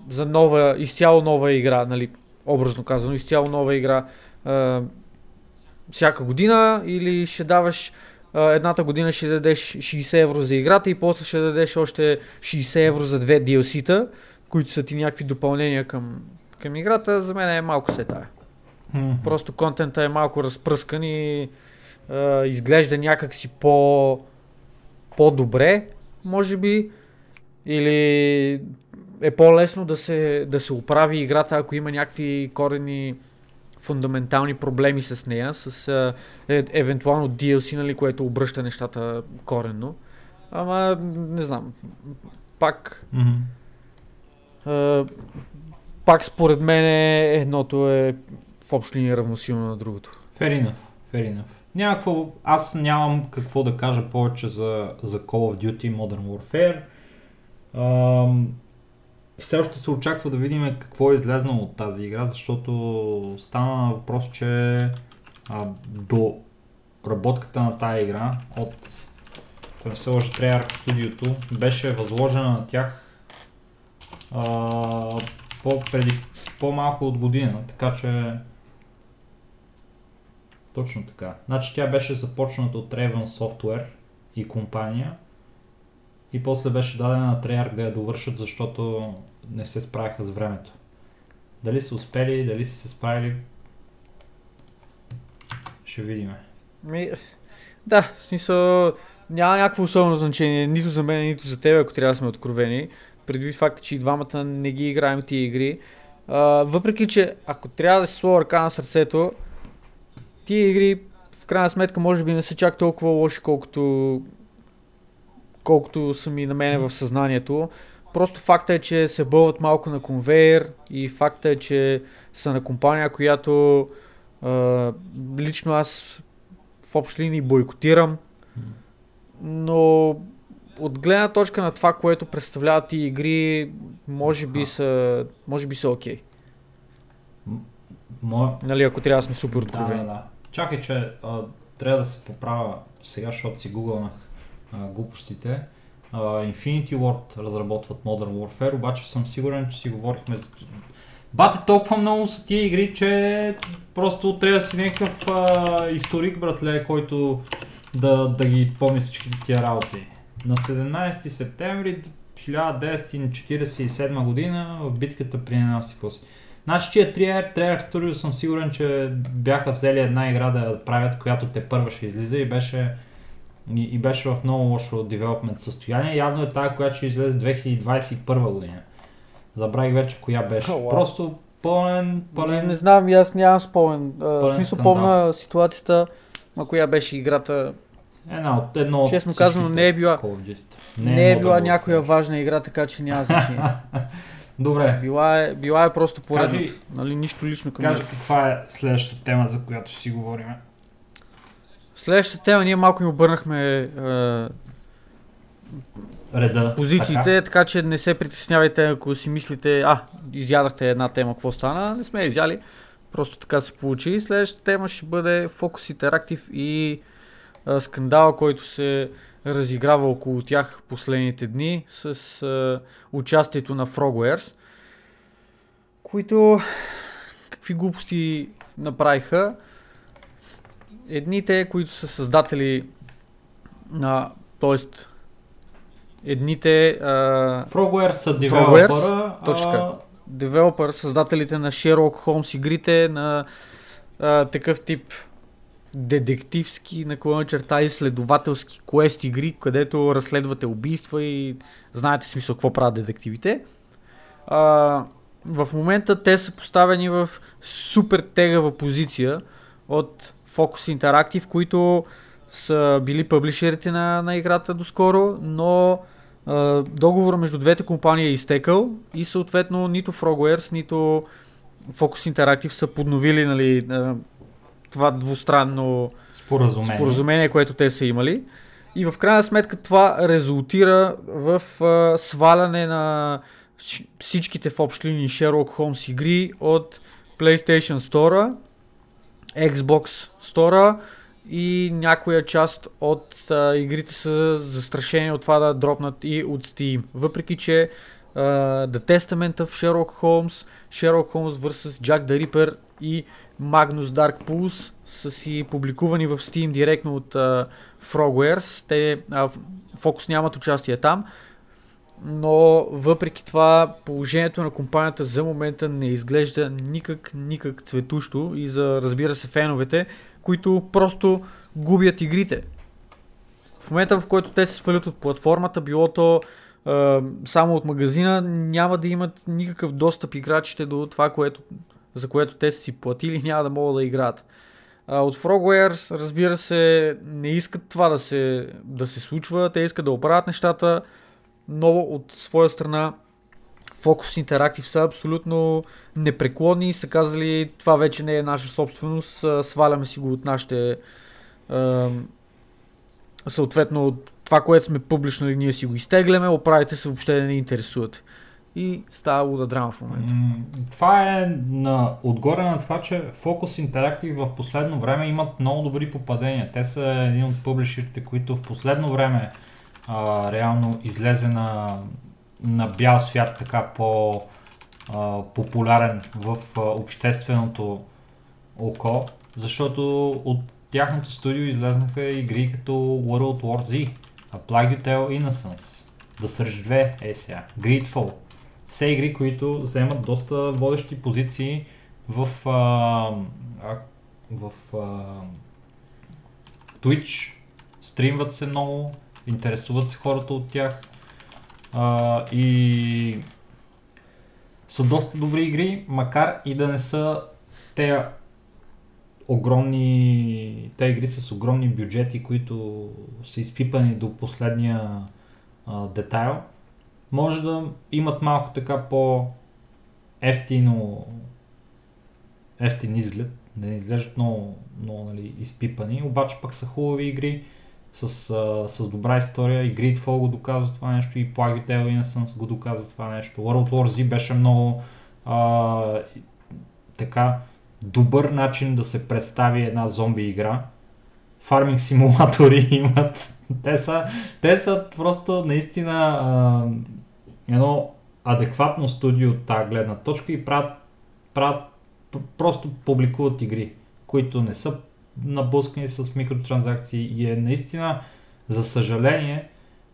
за нова, изцяло нова игра, нали, образно казано, изцяло нова игра а, всяка година или ще даваш едната година ще дадеш 60 евро за играта и после ще дадеш още 60 евро за две DLC-та, които са ти някакви допълнения към, към играта, за мен е малко се тая. Мгм. Просто контента е малко разпръскан и а, изглежда някакси по, по-добре, може би. Или е по-лесно да се, да се оправи играта, ако има някакви корени фундаментални проблеми с нея, с а, е, евентуално DLC, нали, което обръща нещата коренно. Ама, не знам. Пак, Мгм. а, пак според мен едното е в общи линии равносилно на другото. Fair enough. Fair enough. Няма какво, аз нямам какво да кажа повече за, за Call of Duty Modern Warfare. Ам, все още се очаква да видим какво е излезнало от тази игра, защото стана въпрос, че а, до работката на тази игра от ако не се лъжа Treyarch Studio беше възложена на тях а, по, преди по-малко от година, така че точно така. Значи тя беше започната от Raven Software и компания и после беше дадена на Treyarch да я довършат, защото не се справиха с времето. Дали са успели, дали са се справили, ще видим. Ми, да, в смисъл няма някакво особено значение, нито за мен, нито за теб, ако трябва да сме откровени. Предвид факта, че и двамата не ги играем тия игри. А, въпреки, че ако трябва да си слова ръка на сърцето, тия игри в крайна сметка може би не са чак толкова лоши, колкото, колкото са ми на мене в съзнанието. Просто факта е, че се бълват малко на конвейер и факта е, че са на компания, която а, лично аз в общи линии бойкотирам. Но от гледна точка на това, което представляват и игри, може би са, може би са окей. Мо... Нали, ако трябва да сме супер откровени. Да, да, да. Чакай, че а, трябва да се поправя сега, защото си гугълнах глупостите. А, Infinity Ward разработват Modern Warfare, обаче съм сигурен, че си говорихме за... Бате, толкова много са тия игри, че просто трябва да си някакъв а, историк, братле, който да, да ги помни всички тия работи. На 17 септември 1947 година в битката при Ненасипос. Значи, че Trier, Trier Studio съм сигурен, че бяха взели една игра да правят, която те първа ще излиза и беше, и, и беше в много лошо девелопмент състояние. Явно е тази, която ще излезе 2021 година. Забравих вече коя беше. Oh, wow. Просто пълен, пълен... Не, не знам, и аз нямам спомен. В смисъл помня ситуацията, на коя беше играта. Една от, едно Честно казано, не е била, не, не е била някоя важна игра, така че няма значение. Добре. Била е, била е просто поредната. Нали, нищо лично към Кажи каква е следващата тема, за която ще си говорим. Следващата тема, ние малко им обърнахме е, Реда. позициите, така. така че не се притеснявайте, ако си мислите, а, изядахте една тема, какво стана, не сме изяли. Просто така се получи. Следващата тема ще бъде Focus Interactive и а, скандала, който се разиграва около тях последните дни с а, участието на Frogwares, които какви глупости направиха. Едните, които са създатели на, т.е. едните... А, Frogwares са девелопера, точка. Девелопер, създателите на Sherlock Holmes игрите, на а, такъв тип детективски, наклона черта изследователски квест игри, където разследвате убийства и знаете смисъл какво правят детективите. А, в момента те са поставени в супер тегава позиция от Focus Interactive, които са били публишерите на, на играта доскоро, но а, договор между двете компании е изтекал и съответно нито Frogwares, нито Focus Interactive са подновили нали, това двустранно споразумение. споразумение, което те са имали. И в крайна сметка това резултира в а, сваляне на всичките в общи линии Sherlock Holmes игри от PlayStation Store, Xbox Store и някоя част от а, игрите са застрашени от това да дропнат и от Steam. Въпреки, че uh, The Testament of Sherlock Holmes, Sherlock Holmes vs. Jack the Ripper и Magnus Dark Pulse са си публикувани в Steam директно от uh, Frogwares. Те, uh, Focus нямат участие там, но въпреки това положението на компанията за момента не изглежда никак, никак цветущо и за разбира се феновете, които просто губят игрите. В момента в който те се свалят от платформата, било то uh, само от магазина, няма да имат никакъв достъп играчите до това, което за което те са си платили, няма да могат да играят. От Frogwares, разбира се, не искат това да се, да се случва, те искат да оправят нещата, но от своя страна Focus Interactive са абсолютно непреклонни и са казали това вече не е наша собственост, сваляме си го от нашите съответно от това, което сме публичнали, ние си го изтегляме, оправите се въобще не интересувате. И става луда драма в момента. това е на, отгоре на това, че Focus Interactive в последно време имат много добри попадения. Те са един от публишерите, които в последно време а, реално излезе на, на бял свят така по а, популярен в а, общественото око, защото от тяхното студио излезнаха игри като World War Z, A Plague Tale Innocence, The Surge 2 е сега, Greedfall. Все игри, които вземат доста водещи позиции в, а, а, в а, Twitch, стримват се много, интересуват се хората от тях. А, и са доста добри игри, макар и да не са те огромни, те игри с огромни бюджети, които са изпипани до последния а, детайл, може да имат малко така по ефтино ефтин изглед, да не изглеждат много, много нали, изпипани, обаче пък са хубави игри с, а, с добра история и Greedfall го доказва това нещо и Plague Tale Innocence го доказва това нещо. World War Z беше много а, така добър начин да се представи една зомби игра. Фарминг симулатори имат. Те са, те са просто наистина а, едно адекватно студио от тази гледна точка и правят, правят просто публикуват игри, които не са набускани с микротранзакции и е наистина за съжаление,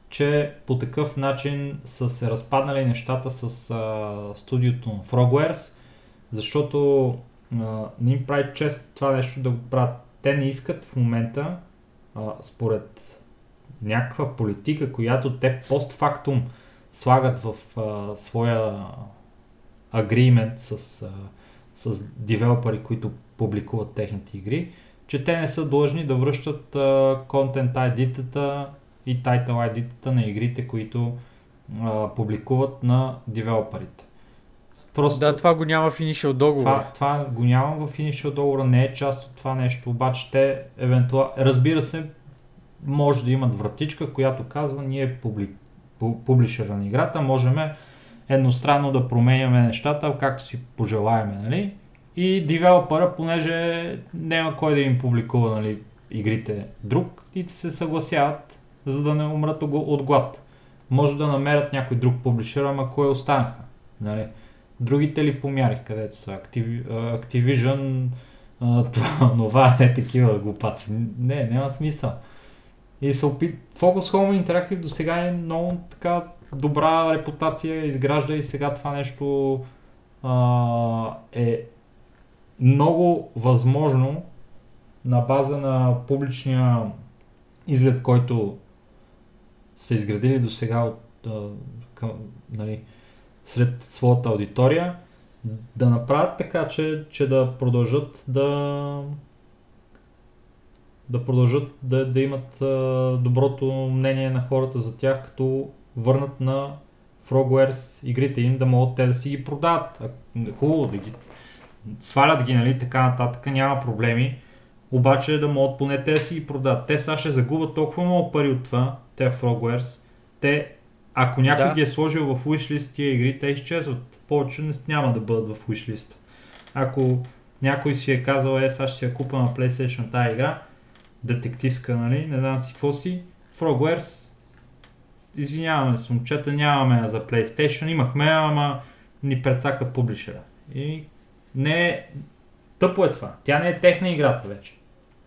че по такъв начин са се разпаднали нещата с а, студиото на Frogwares, защото не им прави чест това нещо да го правят. Те не искат в момента, а, според някаква политика, която те постфактум слагат в а, своя агримент с, а, с девелопери, които публикуват техните игри, че те не са длъжни да връщат контент ID-тата и title ID-тата на игрите, които а, публикуват на девелоперите. Просто... Да, това го няма в initial договор. Това, това го няма в initial договора, не е част от това нещо, обаче те евентуално, разбира се, може да имат вратичка, която казва ние публи, публишера на играта, можем едностранно да променяме нещата, както си пожелаеме, нали? И девелопера, понеже няма кой да им публикува нали, игрите друг, и се съгласяват, за да не умрат от глад. Може да намерят някой друг публишер, ама кой останаха. Нали? Другите ли помярих, където са? Activ, Activision, това, това е такива глупаци. Не, няма смисъл. И се опит... Focus Home Interactive до сега е много така добра репутация, изгражда и сега това нещо а, е много възможно на база на публичния изглед, който са изградили до сега от, към, нали, сред своята аудитория, да направят така, че, че да продължат да да продължат да, да имат а, доброто мнение на хората за тях, като върнат на Frogwares игрите им, да могат те да си ги продават. Хубаво да ги свалят ги, нали, така нататък, няма проблеми. Обаче да могат поне те да си ги продават. Те сега ще загубят толкова много пари от това, те Frogwares. Те ако някой да. ги е сложил в wishlist тия игри, те изчезват. Повече няма да бъдат в wishlist. Ако някой си е казал, е, сега ще я купа на PlayStation тази игра, детективска, нали, не знам си какво си, Frogwares, извиняваме се, момчета, нямаме за PlayStation, имахме, ама ни предсака публишера. И не е... Тъпо е това. Тя не е техна играта вече.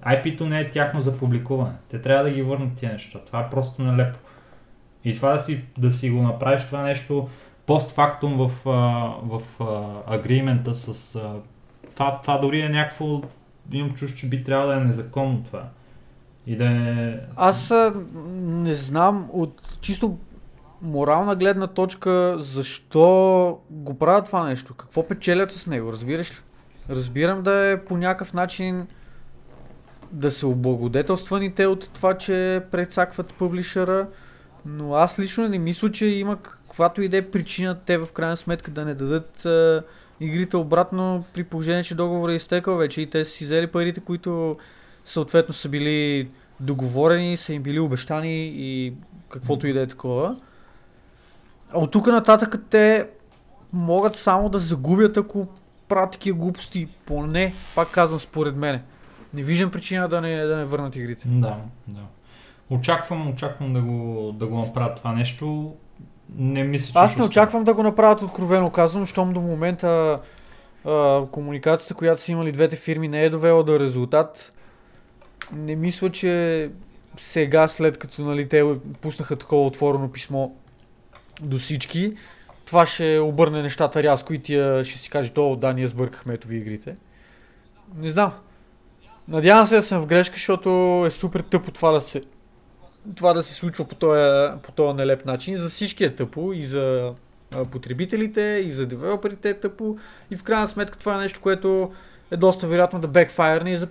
IP-то не е тяхно за публикуване. Те трябва да ги върнат тия неща. Това е просто нелепо. И това да си, да си го направиш това нещо постфактум в, в агримента с... Това, това дори е някакво... Имам чуш, че би трябвало да е незаконно това. И да е... Аз не знам от чисто морална гледна точка защо го правят това нещо. Какво печелят с него, разбираш ли? Разбирам да е по някакъв начин да се облагодетелствани те от това, че предсакват публишера, но аз лично не мисля, че има каквато и да е причина те в крайна сметка да не дадат а, игрите обратно при положение, че договор е изтекал вече и те са си взели парите, които съответно са били договорени, са им били обещани и каквото и да е такова. От тук нататък те могат само да загубят, ако правят такива глупости. Поне, пак казвам, според мене. Не виждам причина да не, да не върнат игрите. Да, да. Очаквам, очаквам да го, да го направят това нещо. Не мисля, че Аз не очаквам да го направят откровено казано, щом до момента а, комуникацията, която са имали двете фирми, не е довела до резултат. Не мисля, че сега, след като нали, те пуснаха такова отворено писмо до всички, това ще обърне нещата рязко и тия ще си каже, то да, ние сбъркахме ето ви игрите. Не знам. Надявам се да съм в грешка, защото е супер тъпо това да се, това да се случва по този, по този нелеп начин. За всички е тъпо и за потребителите, и за девелоперите е тъпо. И в крайна сметка това е нещо, което е доста вероятно да бекфайрне и за.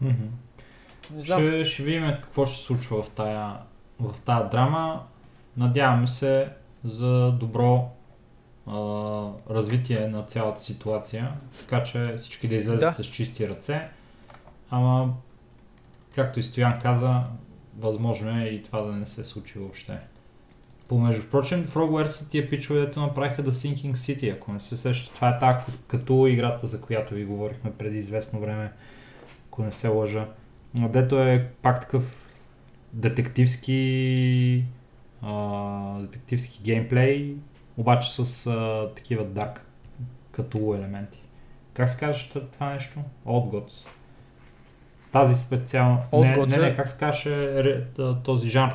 Не знам. Ще, ще видим какво ще се случва в тая, в тая драма. Надяваме се за добро а, развитие на цялата ситуация, така че всички да излезат Да. с чисти ръце. Ама, както и Стоян каза, възможно е и това да не се случи въобще. Помежду впрочем, Frogware са тия пичове, дето направиха The Sinking City, ако не се сеща. Това е така като играта, за която ви говорихме преди известно време, ако не се лъжа. Но Дето е пак такъв детективски а, детективски геймплей, обаче с а, такива дарк като елементи. Как се казва това нещо? Old Gods. Тази специална... Не, не, не, как се казваше този жанр?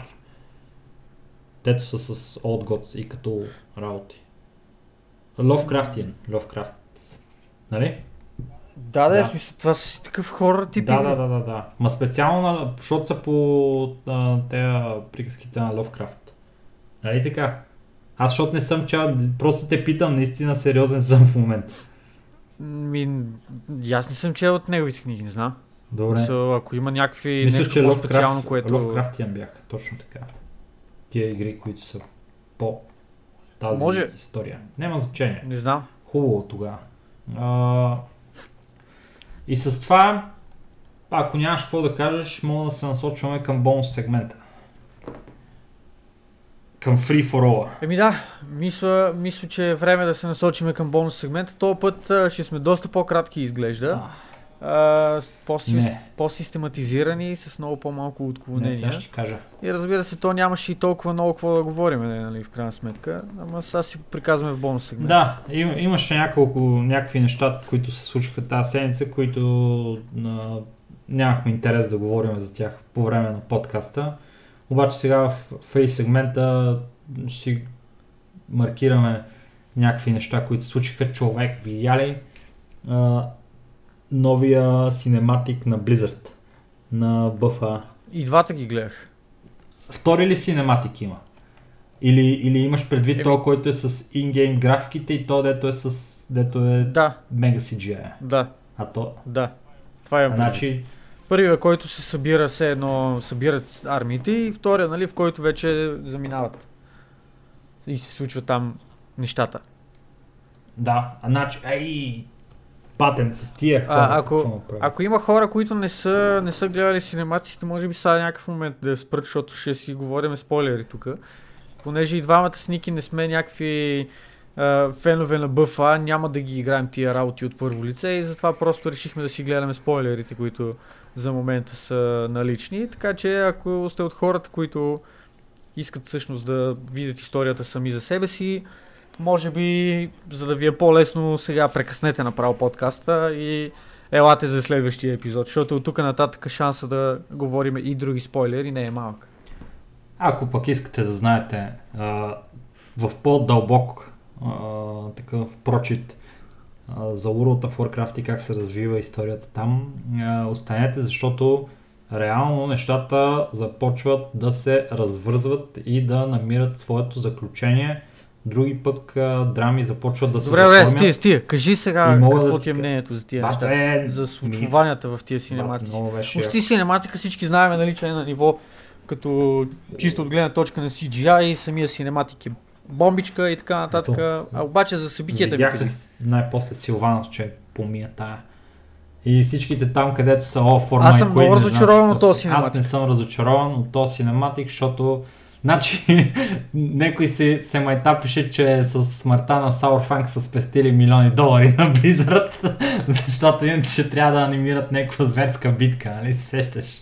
Дето са с Old Gods и като работи. Lovecraftian. Lovecraft. Нали? Да, да, Да. смисъл, това си такъв хорър тип. Да, да, да, да, да. Ма специално, на, защото са по а, тея приказките на Ловкрафт. Нали така? Аз защото не съм чел, просто те питам, наистина сериозен съм в момента. Ми, аз не съм чел от неговите книги, не знам. Добре. So, ако има някакви Мисля, нещо че по-специално, Ловкрафт, което... Ловкрафтиан бяха, точно така. Тия игри, които са по тази Може. история. Няма значение. Не знам. Хубаво тогава. А, и с това, ако нямаш какво да кажеш, мога да се насочваме към бонус сегмента. Към Free for All. Еми да, мисля, мисля, че е време да се насочиме към бонус сегмента. Този път а, ще сме доста по-кратки изглежда. А, по-си, Не. по-систематизирани, с много по-малко Не, отклонения. сега ще кажа. И разбира се, то нямаше и толкова много какво да говорим, нали, в крайна сметка. Ама сега си приказваме в бонус сегмент. Да, им, имаше няколко, някакви неща, които се случиха тази седмица, които а, нямахме интерес да говорим за тях по време на подкаста. Обаче сега в фейс сегмента ще си маркираме някакви неща, които се случиха. Човек, видя ли а, новия синематик на Blizzard, на BFA? И двата ги гледах. Втори ли синематик има? Или, или имаш предвид Еми- то, който е с ингейм графиките и то, дето е с дето е Да, мега CGI. да, А то, да. Това е значи, Първият, който се събира все едно, събират армиите и втория, нали, в който вече заминават. И се случва там нещата. да, а значи, ай, патент тия хора. А, ако-? Ако има хора, които не са, не са гледали синематиците, може би сега някакъв момент да спрат, защото ще си говорим спойлери тук. Понеже и двамата с Ники не сме някакви а, фенове на БФА, няма да ги играем тия работи от първо лице и затова просто решихме да си гледаме спойлерите, които за момента са налични. Така че ако сте от хората, които искат всъщност да видят историята сами за себе си, може би, за да ви е по-лесно, сега прекъснете направо подкаста и елате за следващия епизод, защото от тук нататък шанса да говорим и други спойлери не е малък. Ако пък искате да знаете а, в по-дълбок а, такъв прочит за World of Warcraft и как се развива историята там, останете, защото реално нещата започват да се развързват и да намират своето заключение. Други пък драми започват да се Добре, добре, заформят. стига, стига. Кажи сега какво да ти е мнението за тия неща. Баце, За случванията в тия синематици. Почти синематика всички знаем, нали, че е на ниво като чисто от гледна точка на CGI и самия синематик е бомбичка и така нататък. Ето. А обаче за събитията ми кажи. най-после Силванос, че помия тая И всичките там, където са All for Аз съм много разочарован от този си. Аз не синематик. съм разочарован от този синематик, защото Значи, някой се, се майтапише, че с смъртта на Саурфанк са спестили милиони долари на Blizzard, защото иначе трябва да анимират някаква зверска битка, нали се сещаш?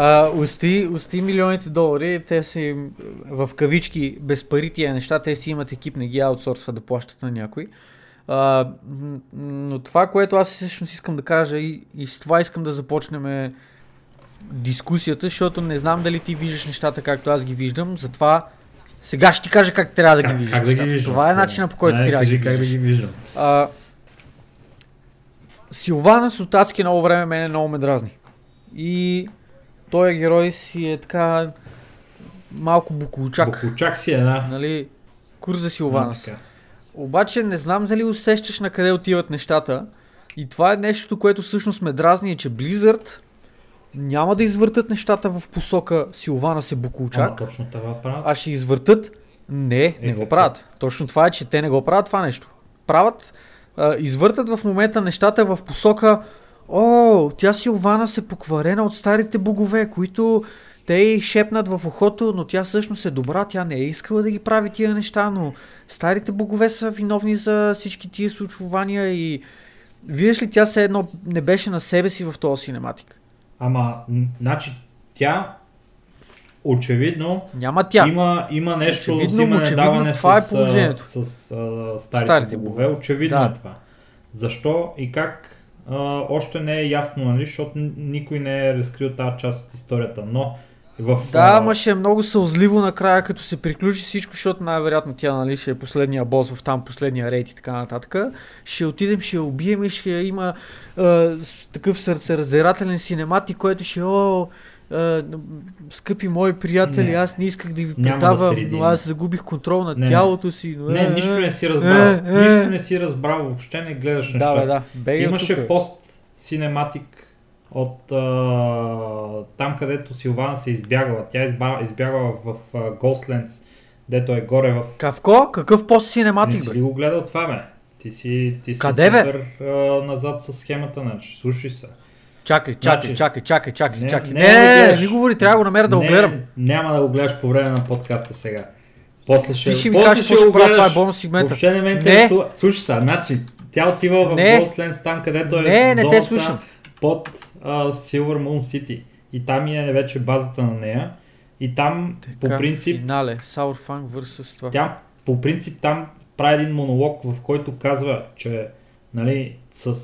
А, усти, усти милионите долари, те си в кавички без пари тия неща, те си имат екип, не ги аутсорсват да плащат на някой. А, но това, което аз всъщност искам да кажа и, и с това искам да започнем е дискусията, защото не знам дали ти виждаш нещата както аз ги виждам, затова сега ще ти кажа как трябва да ги Как, виждаш. как да ги виждам? Това е начинът по който трябва да ги как да ги виждам. А, Силвана Сотацки много време мене много ме дразни. И той герой си е така малко букулчак. Боколчак си е, да. Нали? Курза Да, Силвана. така. Обаче не знам дали усещаш на къде отиват нещата. И това е нещо, което всъщност ме дразни, е, че Blizzard няма да извъртат нещата в посока Силвана се букулчак, точно това правят. а ще извъртат. Не, не Е, го какво? правят. Точно това е, че те не го правят това нещо. Правят, а, извъртат в момента нещата в посока О, тя Силвана се покварена от старите богове, които те й шепнат в ухото, но тя всъщност е добра, тя не е искала да ги прави тия неща, но старите богове са виновни за всички тия случвания и виждаш ли, тя се едно не беше на себе си в този синематик. Ама, значи, тя очевидно Няма тя. Има, има нещо Очевидно, взимане очевидно, даване това е с, положението. а, с, а, старите, Старите богове. богове. Очевидно Да. е това. Защо и как а, още не е ясно, нали? защото никой не е разкрил тази част от историята. Но в... Да, ама ще е много сълзливо накрая, като се приключи всичко, защото най-вероятно тя нали, ще е последния бос в там, последния рейд и така нататък. Ще отидем, ще я убием и ще има е, такъв сърцераздирателен синематик, който ще о, е, скъпи мои приятели, Не. аз не исках да ви да предавам, редим. но аз загубих контрол над Не. тялото си. Но, Не, е, нищо е, не си разбрал. е, е. Нищо не си разбрал, въобще не гледаш Да, нещата. бе, да. Бега Имаше тук, пост синематик от а, там, където Силвана се избягала. Тя избягала в а, Ghostlands, дето е горе в Кавко? Какъв пост Не синематик, си бе? ли го гледал това, бе? Ти си, ти си Къде, бе? супер а, назад с схемата, значи. Слушай се. Чакай, чакай, Значи- чакай, чакай, чакай, Не, чакай. не Не, го не, не, говори, трябва да го намеря да го не, гледам. Няма да го гледаш по време на подкаста сега. После ще, Ти ще ми после кажеш ще го правя, това е бонус сегмента. Въобще не ме интересува. Слушай се, значи, тя отива в. Ghostlands, там където е Не, не те слушам. под а, Silver Moon City. И там е вече базата на нея. И там, по Така, принцип, Финале, Саурфанг vs това. Тя по принцип там прави един монолог, в който казва, че нали, с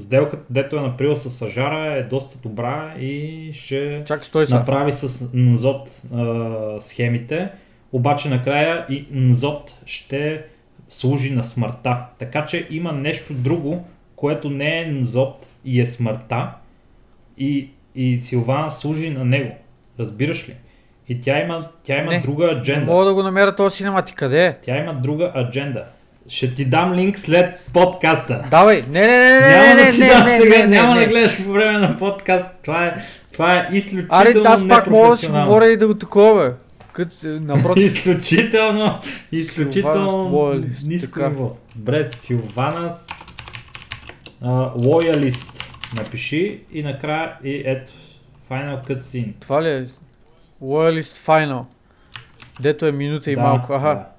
сделката, дето е направил с Сажара е доста добра и ще Чакай, стой направи с Нзот а, схемите, обаче накрая и Нзот ще служи на смъртта. Така че има нещо друго, което не е Нзот и е смъртта и, и Силвана служи на него. Разбираш ли? И тя има, тя има Не, друга Не адженда. мога да го намеря този синематик. Къде е? Тя има друга адженда. Ще ти дам линк след подкаста. Давай! Не, не, не, не, няма не, да ти не, дам не, сега, не, не, няма не. да гледаш по време на подкаст. Това е, това е изключително Аре, аз пак мога да си говоря и да го такова. Кът, е, напротив. Изключително, изключително Силванас ниско ниво. Добре, Силванас лоялист. Напиши и накрая и ето Final Cutscene. Това ли е? Loyalist Final. Дето е минута и малко. Аха. Да.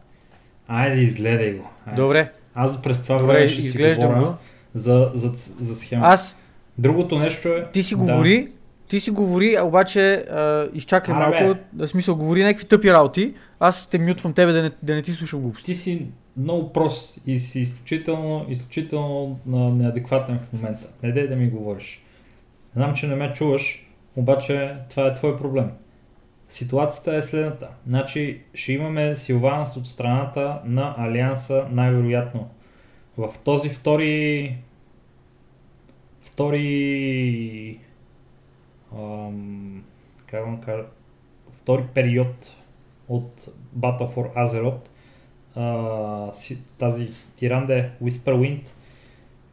Айде, изгледай го. Айде. Добре. Аз през това време ще си говоря го. за, за, за схемата. Аз, Другото нещо е... ти си да. говори, ти си говори, а обаче а, изчакай Аре, малко. бе. В смисъл, говори някакви тъпи работи. Аз те мютвам тебе да не, да не ти слушам глупости. Ти си много прост и си изключително, изключително а, неадекватен в момента. Не дай да ми говориш. Знам, че не ме чуваш, обаче това е твой проблем. Ситуацията е следната. Значи ще имаме Силванас от страната на Алианса най-вероятно. В този втори втори ам, как да кажа, втори период от Battle for Azeroth а, тази Тиранде Whisperwind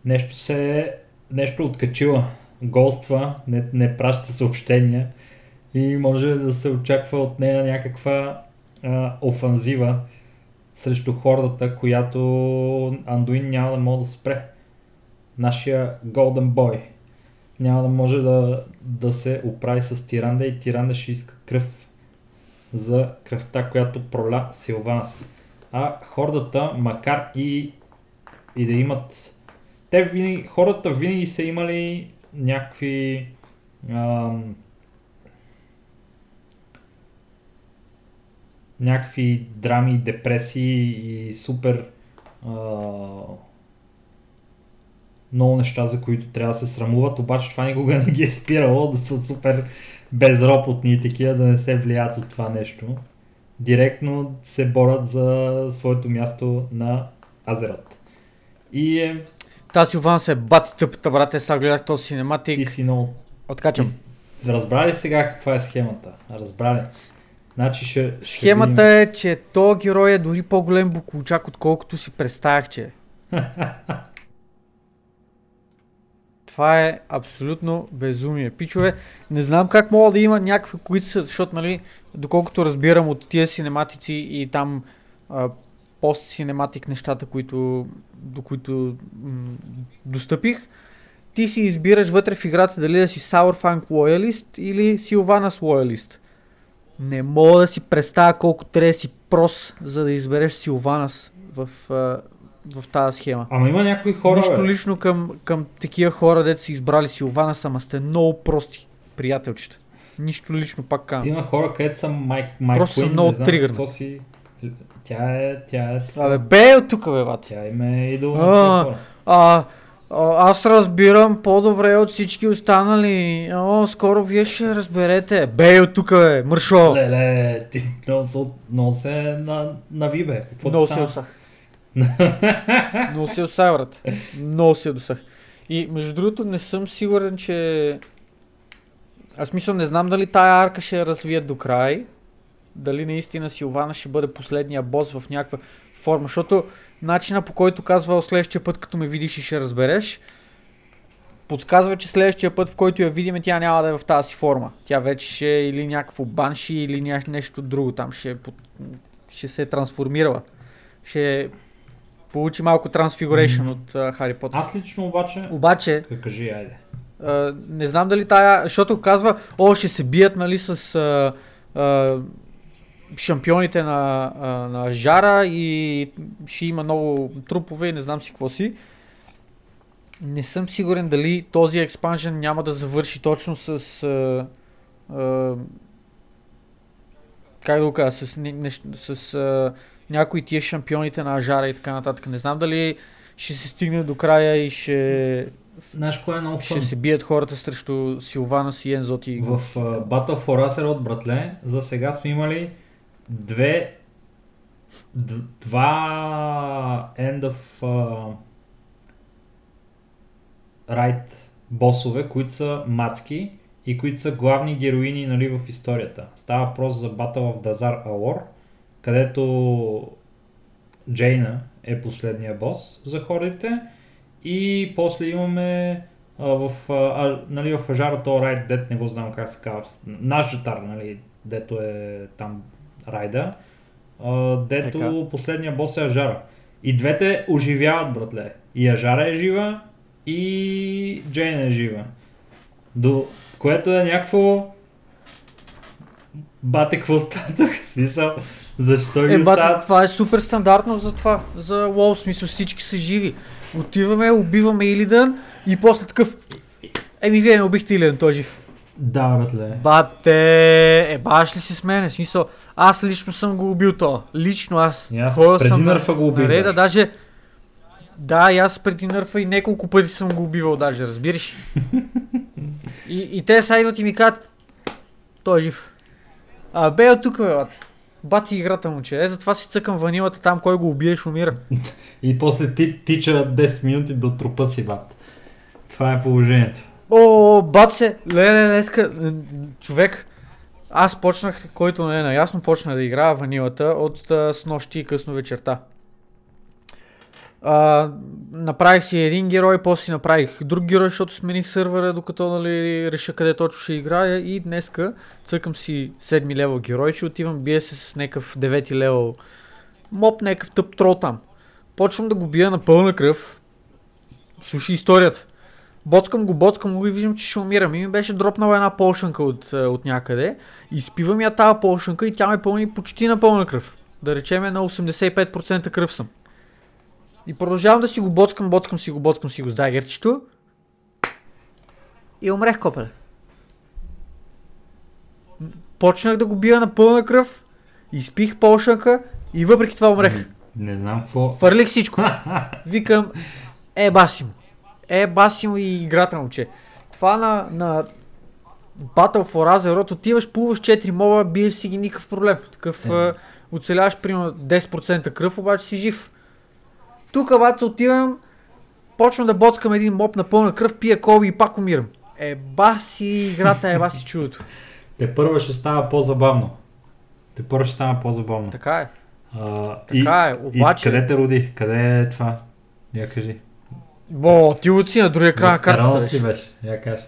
нещо се е- нещо е откачила голства, не, не праща съобщения и може да се очаква от нея някаква а, офанзива срещу хордата, която Андуин няма да може да спре. нашия Golden Boy няма да може да, да се оправи с Тиранда и Тиранда ще иска кръв за кръвта, която проля Силванас. А хордата, макар и, и да имат... Те винаги, хората винаги са имали някакви ам, някакви драми, депресии и супер а, много неща, за които трябва да се срамуват, обаче това никога не ги е спирало да са супер безропотни и такива, да не се влият от това нещо. Директно се борят за своето място на Азерат. И е... Та Силван се бати тъпата, брате, сега гледах този синематик. Ти си много... Откачам. Разбрали сега каква е схемата? Разбрали. Значи ще, ще Схемата видим. е, че то герой е дори по-голем буклучак, отколкото си представях, че е. Това е абсолютно безумие. Пичове, не знам как мога да има някакви, които са, защото, нали, доколкото разбирам от тия синематици и там пост-синематик нещата, които, до които м- достъпих, ти си избираш вътре в играта дали да си Sourfang лоялист или Sylvanas лоялист. Не мога да си представя колко трябва да си прос, за да избереш Силванас в, в тази схема. Ама има някои хора. Нищо бе. лично към, към такива хора, дето си избрали Силванас, ама сте много прости приятелчета. Нищо лично пак казвам. Има хора, където са Майк Майк Просто са много тригърни. Си... Тя е, тя е... Абе, бе от тук, бе, бат. Тя им е идол а, а, аз разбирам по-добре от всички останали. О, скоро вие ще разберете. Бей от тук, бе, мършо. Леле, ти много се на, на бе. Много се усах. много се усах, брат. Много се досах. И между другото не съм сигурен, че... Аз мисля, не знам дали тая арка ще я развият до край. Дали наистина Силвана ще бъде последния бос в някаква форма. Защото начина по който казва следващия път, като ме видиш и ще разбереш, подсказва, че следващия път, в който я видим, тя няма да е в тази форма. Тя вече ще е или някакво банши, или нещо друго там. Ще, ще се е трансформирала. Ще получи малко трансфигурейшн mm-hmm. от uh, Хари Потър. Аз лично обаче... Обаче... Кажи, айде. Uh, не знам дали тая... Защото казва, о, ще се бият, нали, с... Uh, uh, шампионите на, на Жара и ще има много трупове и не знам си какво си. Не съм сигурен дали този експанжен няма да завърши точно с... А, а, как да го кажа, с, не, с, с а, някои тия шампионите на Ажара и така нататък. Не знам дали ще се стигне до края и ще... Знаеш кое е много Ще се бият хората срещу Силвана си Ензоти. В uh, Battle for Azeroth, братле, за сега сме имали две два end of uh, right босове, които са мацки и които са главни героини нали, в историята. Става въпрос за Battle of Dazar Alor, където Джейна е последния бос за хорите и после имаме а, в, а, нали, в Ажара Райт, дет не го знам как се казва, наш жетар, нали, дето е там райда, а, дето така. последния бос е Ажара. И двете оживяват, братле. И Ажара е жива, и Джейн е жива. До което е някакво... Бате, какво става тук? Смисъл, защо ги е, бате, това е супер стандартно за това. За лоу, смисъл всички са живи. Отиваме, убиваме Илидан и после такъв... Еми, вие не убихте Илидан, той жив. Да, братле. Бате, е баш ли си с мене? Смисъл, аз лично съм го убил то. Лично аз. И аз преди съм, нърфа го убил. Да, даже... Да, и аз преди нърфа и няколко пъти съм го убивал даже, разбираш? и, и те са идват и ми казват, той е жив. А, бе от тук, бе, бат. Бати играта му, че е, затова си цъкам ванилата там, кой го убиеш, умира. и после ти тича 10 минути до трупа си, бат. Това е положението. О, бат се, леле, днеска, човек, аз почнах, който не е наясно, почна да играя ванилата от а, с нощи и късно вечерта. А, направих си един герой, после си направих друг герой, защото смених сървъра, докато нали, реша къде точно ще играя и днеска цъкам си 7 левел герой, че отивам, бия се с някакъв 9 левел моп, някакъв тъп трол там. Почвам да го бия на пълна кръв, слушай историята. Боцкам го, боцкам го и виждам, че ще умирам. И ми беше дропнала една полшанка от, е, от някъде. Изпивам я тази полшанка и тя ме пълни почти на пълна кръв. Да речем на 85% кръв съм. И продължавам да си го боцкам, боцкам си го, боцкам си го с дагерчето. И умрех, копеле. Почнах да го бия на пълна кръв, изпих полшанка и въпреки това умрех. Не знам какво. Фърлих всичко. Викам, е баси му. Е баси му и играта момче. Това на, на Battle for Azeroth отиваш, плуваш 4 моба, биеш си ги никакъв проблем. Такъв Е. е. оцеляваш примерно 10% кръв, обаче си жив. Тук обаче отивам, почвам да боцкам един моб на пълна кръв, пия коби и пак умирам. Е баси играта, е баси чудото. Те първо ще става по-забавно. Те първо ще става по-забавно. Така е. А, Така е, обаче- И къде те роди? Къде е това? Я кажи. Бо, ти отси на другия край на картата. ли беше. Я кажи.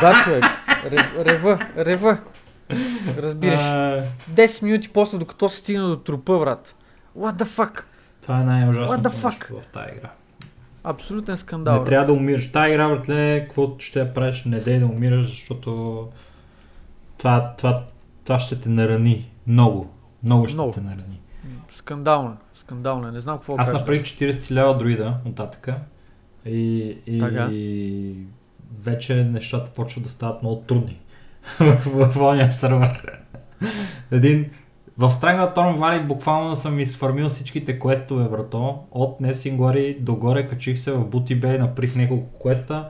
Да, човек. Ре- Рева, рева. Разбираш. А, 10 минути после, докато се стигна до трупа, брат. What the fuck? Това е най-ужасното нещо в тази игра. Абсолютен скандал. не брат. трябва да умираш. В тази игра, братле, каквото ще я правиш, не дей да умираш, защото това, това, това ще те нарани. Много. Много ще Много. те нарани. Скандална. Скандална. Не знам какво Аз кажа. направих 40 лева друида от татъка и, и, Така. и вече нещата почват да стават много трудни в ония сървър. Един в Strangle Torn Valley буквално съм изфармил всичките квестове, брато. От Несингори догоре качих се в Booty Bay, наприх няколко квеста.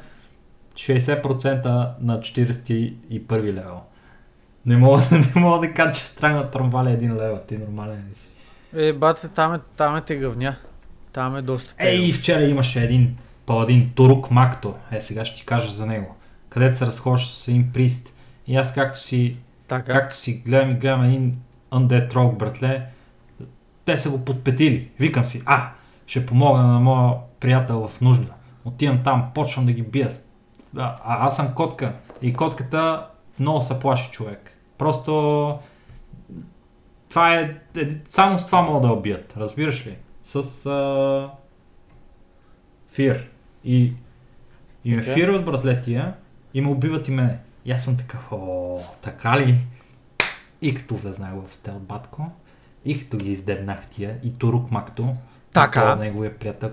60% на 41 левел. Не мога, не мога да кажа, че Strangle Torn Valley е един левел. Ти нормален ли си? Е, бате, там е, там е тегъвня. Там е доста Ей, тегъв. вчера имаше един паладин, Турук Макто. Е, сега ще ти кажа за него. Където се разхожда с един прист. И аз както си, Така. както си гледам и гледам един Undead Rogue, братле, те са го подпетили. Викам си, а, ще помогна на моя приятел в нужда. Отивам там, почвам да ги бия. А, а аз съм котка. И котката много се плаши човек. Просто това е, е, само с това могат да убият, разбираш ли? С а... фир. И, и ме Така. фирват братлетия и ме убиват и мене. И аз съм такъв, о, така ли? И като влезнах в стелт батко, и като ги издебнах тия, и Турук Макто, Така. неговия приятел,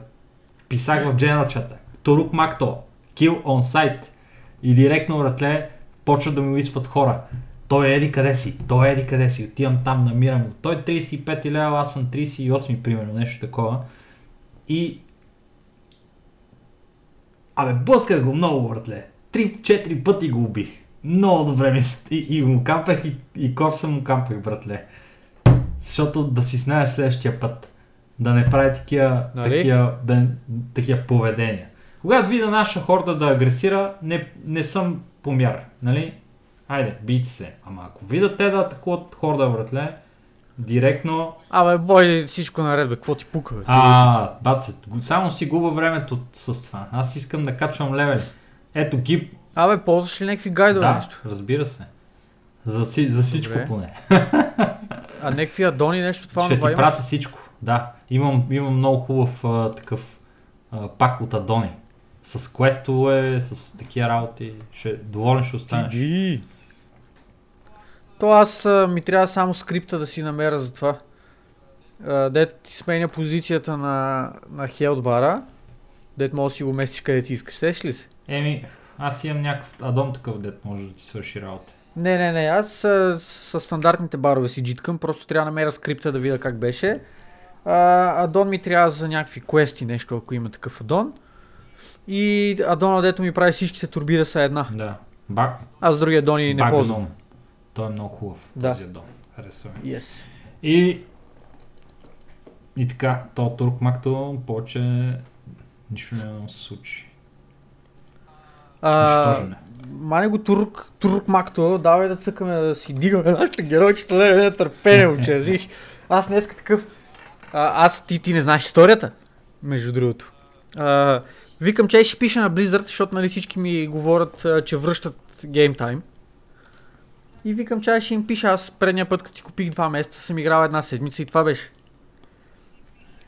писах в General чата, Турук Макто, kill on site, и директно, братле, почват да ми уисват хора. Той е еди къде си, той е еди къде си, отивам там, намирам го. Той е 35 лева, аз съм 38 примерно, нещо такова. И... Абе, блъсках го много, братле. 3-4 пъти го убих. Много добре ми... И, и му кампах, и, и ков съм му кампах, братле. Защото да си знае следващия път. Да не прави такива, Нали? такива, да, такива поведения. Когато видя наша хорда да агресира, не, не съм помяр, нали? Хайде, бийте се. Ама ако видят те да атакуват хорда, братле, директно... Абе, бой, всичко наред, бе. Какво ти пука, бе? А, баце, го- само си губа времето с това. Аз искам да качвам левели. Ето ги... Абе, ползваш ли някакви гайдове Да, нещо? разбира се. За, си- за всичко Добре. поне. А някакви адони нещо това Ще ти имаш? пратя всичко. Да, имам, имам много хубав а, такъв а, пак от Адони. С квестове, с такива работи. Ще, доволен ще останеш. Иди. То аз а, ми трябва само скрипта да си намеря за това. Дет ти сменя позицията на, на хелдбара. Дет може да си го местиш къде ти искаш. Сеш ли се? Еми, аз имам някакъв адон такъв, дет може да ти свърши работа. Не, не, не. Аз с, стандартните барове си джиткам. Просто трябва да намеря скрипта да видя как беше. А, адон ми трябва за някакви квести нещо, ако има такъв адон. И адона, дето ми прави всичките турби да са една. Да. Бак, Аз други адони не ползвам. адон. Той е много хубав, Да. този адон. Харесва ми. Yes. И... И така, то турк макто повече нищо не се случи. А, Нищожене. Мане го турк, турк макто, давай да цъкаме да си дигаме нашите геройчета, да не търпение, уче, разбираш. Аз днес такъв, а, аз ти, ти не знаеш историята, между другото. А, викам, че ще пиша на Blizzard, защото нали всички ми говорят, че връщат Game Time. И викам, че ще им пиша, аз предния път, като си купих два месеца, съм играл една седмица и това беше.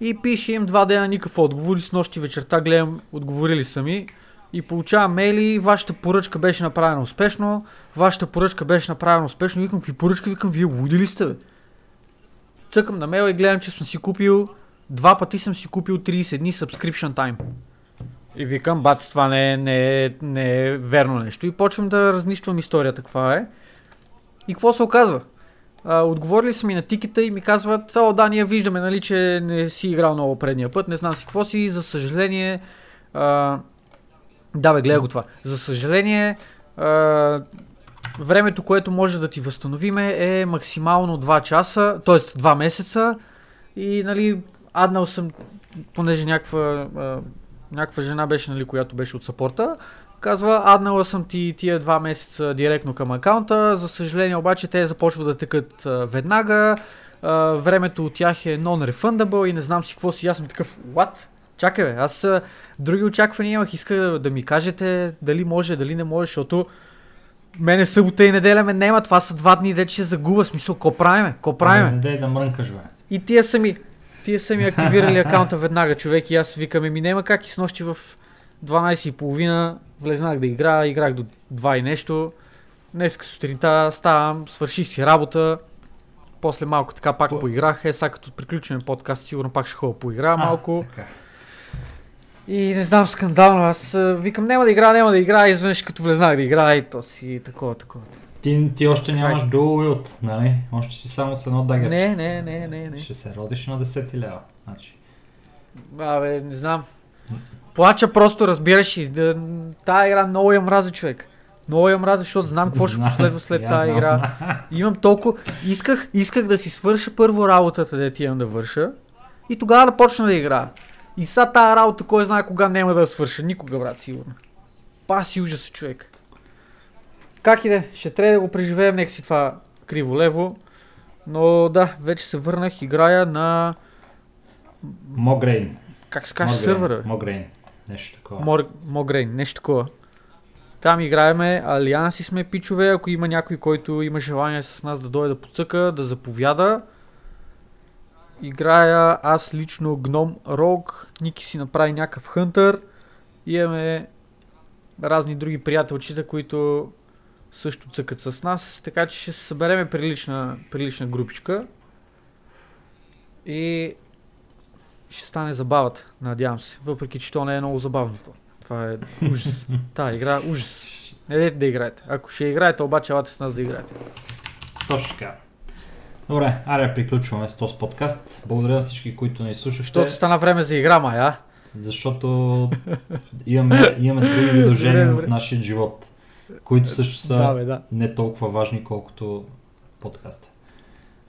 И пише им два дена никакъв отговор и с нощи вечерта гледам, отговорили сами. И получавам мейли, вашата поръчка беше направена успешно, вашата поръчка беше направена успешно. Викам, какви поръчка? Викам, вие луди ли сте? Бе? Цъкам на мейла и гледам, че съм си купил, два пъти съм си купил 30 дни subscription time. И викам, бац, това не е, не, е, не е верно нещо. И почвам да разнищвам историята, каква е. И какво се оказва? А, отговорили са ми на тикета и ми казват, о да, ние виждаме, нали, че не си играл много предния път, не знам си какво си, за съжаление, а, да бе, гледай го това, за съжаление, а, времето, което може да ти възстановиме е максимално 2 часа, т.е. 2 месеца и нали, аднал съм, понеже някаква, а, някаква жена беше, нали, която беше от сапорта, казва, аднала съм ти тия два месеца директно към акаунта, за съжаление обаче те започват да текат веднага, а, времето от тях е non-refundable и не знам си какво си, аз съм такъв, what? Чакай бе, аз а, други очаквания имах, иска да, да ми кажете дали може, дали не може, защото мене събота и неделя ме нема, това са два дни, дете ще загуба, смисъл, ко правиме, ко правиме? Дай да мрънкаш, бе. И тия са ми, тия са ми активирали акаунта веднага, човек, и аз викаме ми няма как. И с нощи в 12.30 влезнах да игра, играх до 2 и нещо. Днес сутринта ставам, свърших си работа, после малко така пак По- поиграх, е сега като приключим подкаст, сигурно пак ще ходя поигра малко. така. И не знам, скандално, аз викам няма да игра, няма да игра, изведнъж като влезнах да игра и то си такова, такова. Ти, ти още нямаш dual wield, нали? Още си само с едно дагерче. Не, не, не, не, не. Ще се родиш на 10 лева. Значи. Абе, не знам. Плача просто, разбираш и да, тая игра много я мраза човек. Много я мраза, защото знам какво ще последва след тази игра. Имам толкова... Исках, исках да си свърша първо работата, да ти имам да върша. И тогава да почна да играя. И сега тази работа, кой знае кога няма да свърша. Никога, брат, сигурно. Паси ужас, човек. Как и да е, ще трябва да го преживеем, нека си това криво-лево. Но да, вече се върнах, играя на... Могрейн. Как се каже сървъра? Могрейн. Нещо такова. Мор, Могрейн, нещо такова. Там играеме, алианси сме пичове, ако има някой, който има желание с нас да дойде да подсъка, да заповяда. Играя аз лично гном Рог, Ники си направи някакъв хънтър. Имаме разни други приятелчета, които също цъкат с нас, така че ще събереме прилична, прилична групичка. И ще стане забавата, надявам се. Въпреки, че то не е много забавно. то. Това е ужас. Та игра е ужас. Не дайте да играете. Ако ще играете, обаче елате с нас да играете. Точно така. Добре, аре приключваме с този подкаст. Благодаря на всички, които ни слушахте. Защото стана време за игра, май, а? Защото имаме, имаме други задължения Добре, в нашия живот, които също са Да, бе, да. не толкова важни, колкото подкаста.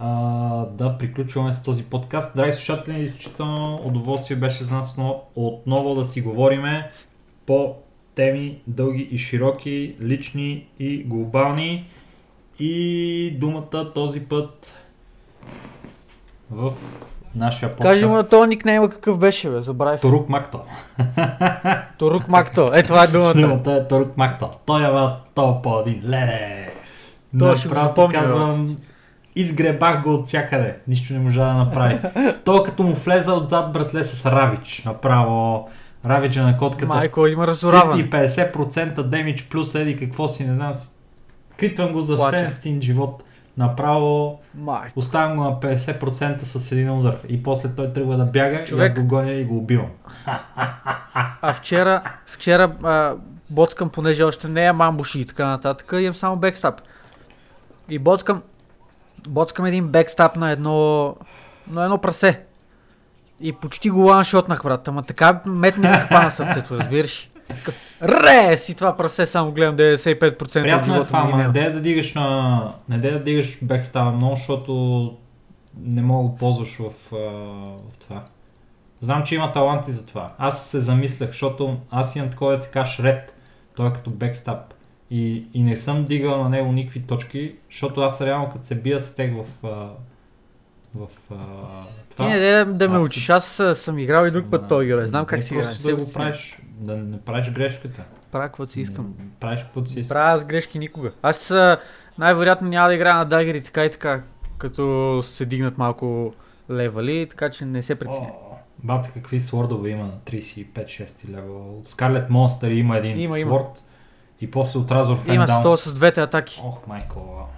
А, да, приключваме с този подкаст. Драги слушатели, изключително удоволствие беше за нас но отново да си говориме по теми дълги и широки, лични и глобални. И думата този път в нашия подкаст. Кажи му на този никнейма какъв беше, бе, забравих. Торук Макто. Торук Макто. Е, това е думата. Думата е Торук Макто. Той е по един. Леле! Той ще го запомня, казвам, изгребах го от всякъде. Нищо не можа да направи. Той като му влезе отзад, братле, с Равич. Направо Равича на котката. Майко, има разораване. 350% демидж плюс еди какво си, не знам. Критвам го за един живот. Направо Майко. оставям го на 50% с един удар. И после той тръгва да бяга Човек. и аз го гоня и го убивам. А вчера, вчера а, боцкам, понеже още не е мамбуши и така нататък, имам само бекстап. И боцкам, боцкам един бекстап на едно, на едно прасе. И почти го ланшотнах, брат. Ама така мет ми закапа на сърцето, разбираш. Ре! Си това прасе, само гледам 95% от Приятно е живота това, ми ама не дей да дигаш на... Не дей да дигаш бекстава много, защото не мога да ползваш в, в това. Знам, че има таланти за това. Аз се замислях, защото аз имам такова да се каш ред. Той е като бекстап. И, и не съм дигал на него никакви точки, защото аз реално като се бия с тех в, а, в а, Ти това. не дай да, да ме Аз- учиш, аз съм играл и друг път Да. той игра, знам как Не си играе. да го правиш, да не правиш грешката. Правя каквото си искам. М, Правиш каквото си искаш. Правя аз грешки никога. Аз най-вероятно няма да играя на дагери така и така, като се дигнат малко левали, така че не се притесня. О, Бата, какви свордове има на 35-6 левел. От Scarlet Monster има един Има, има. И после от Fan Има Downs. то с двете атаки. Ох, майко.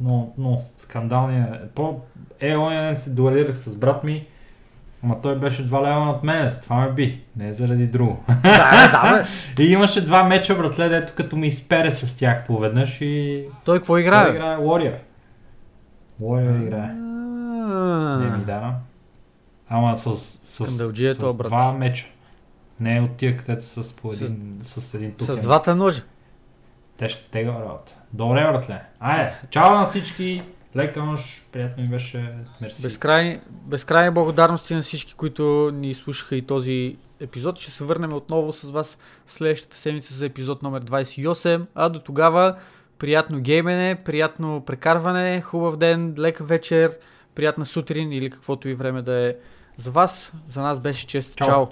Но, но скандалния. По е, оня ден се дуалирах с брат ми, ама той беше два лева над мен, с това ме би, не е заради друго. да, да, бе. и имаше два меча, братле, дето като ми изпере с тях поведнъж и... Той какво Той играе? играе Warrior. Warrior играе. Не ми А, дава. Ама с, с, е с, брат. два меча. Не е от тия, където са с по един, с, един тук. С двата ножа. Те ще тега работа. Добре, братле. Айде, чао на всички. Лека нощ. Приятно ми беше. Мерси. Безкрайни, безкрайни благодарности на всички, които ни слушаха и този епизод. Ще се върнем отново с вас следващата седмица за епизод номер 28. А до тогава приятно геймене, приятно прекарване, хубав ден, лека вечер, приятна сутрин или каквото и време да е за вас. За нас беше чест. Чао. Чао.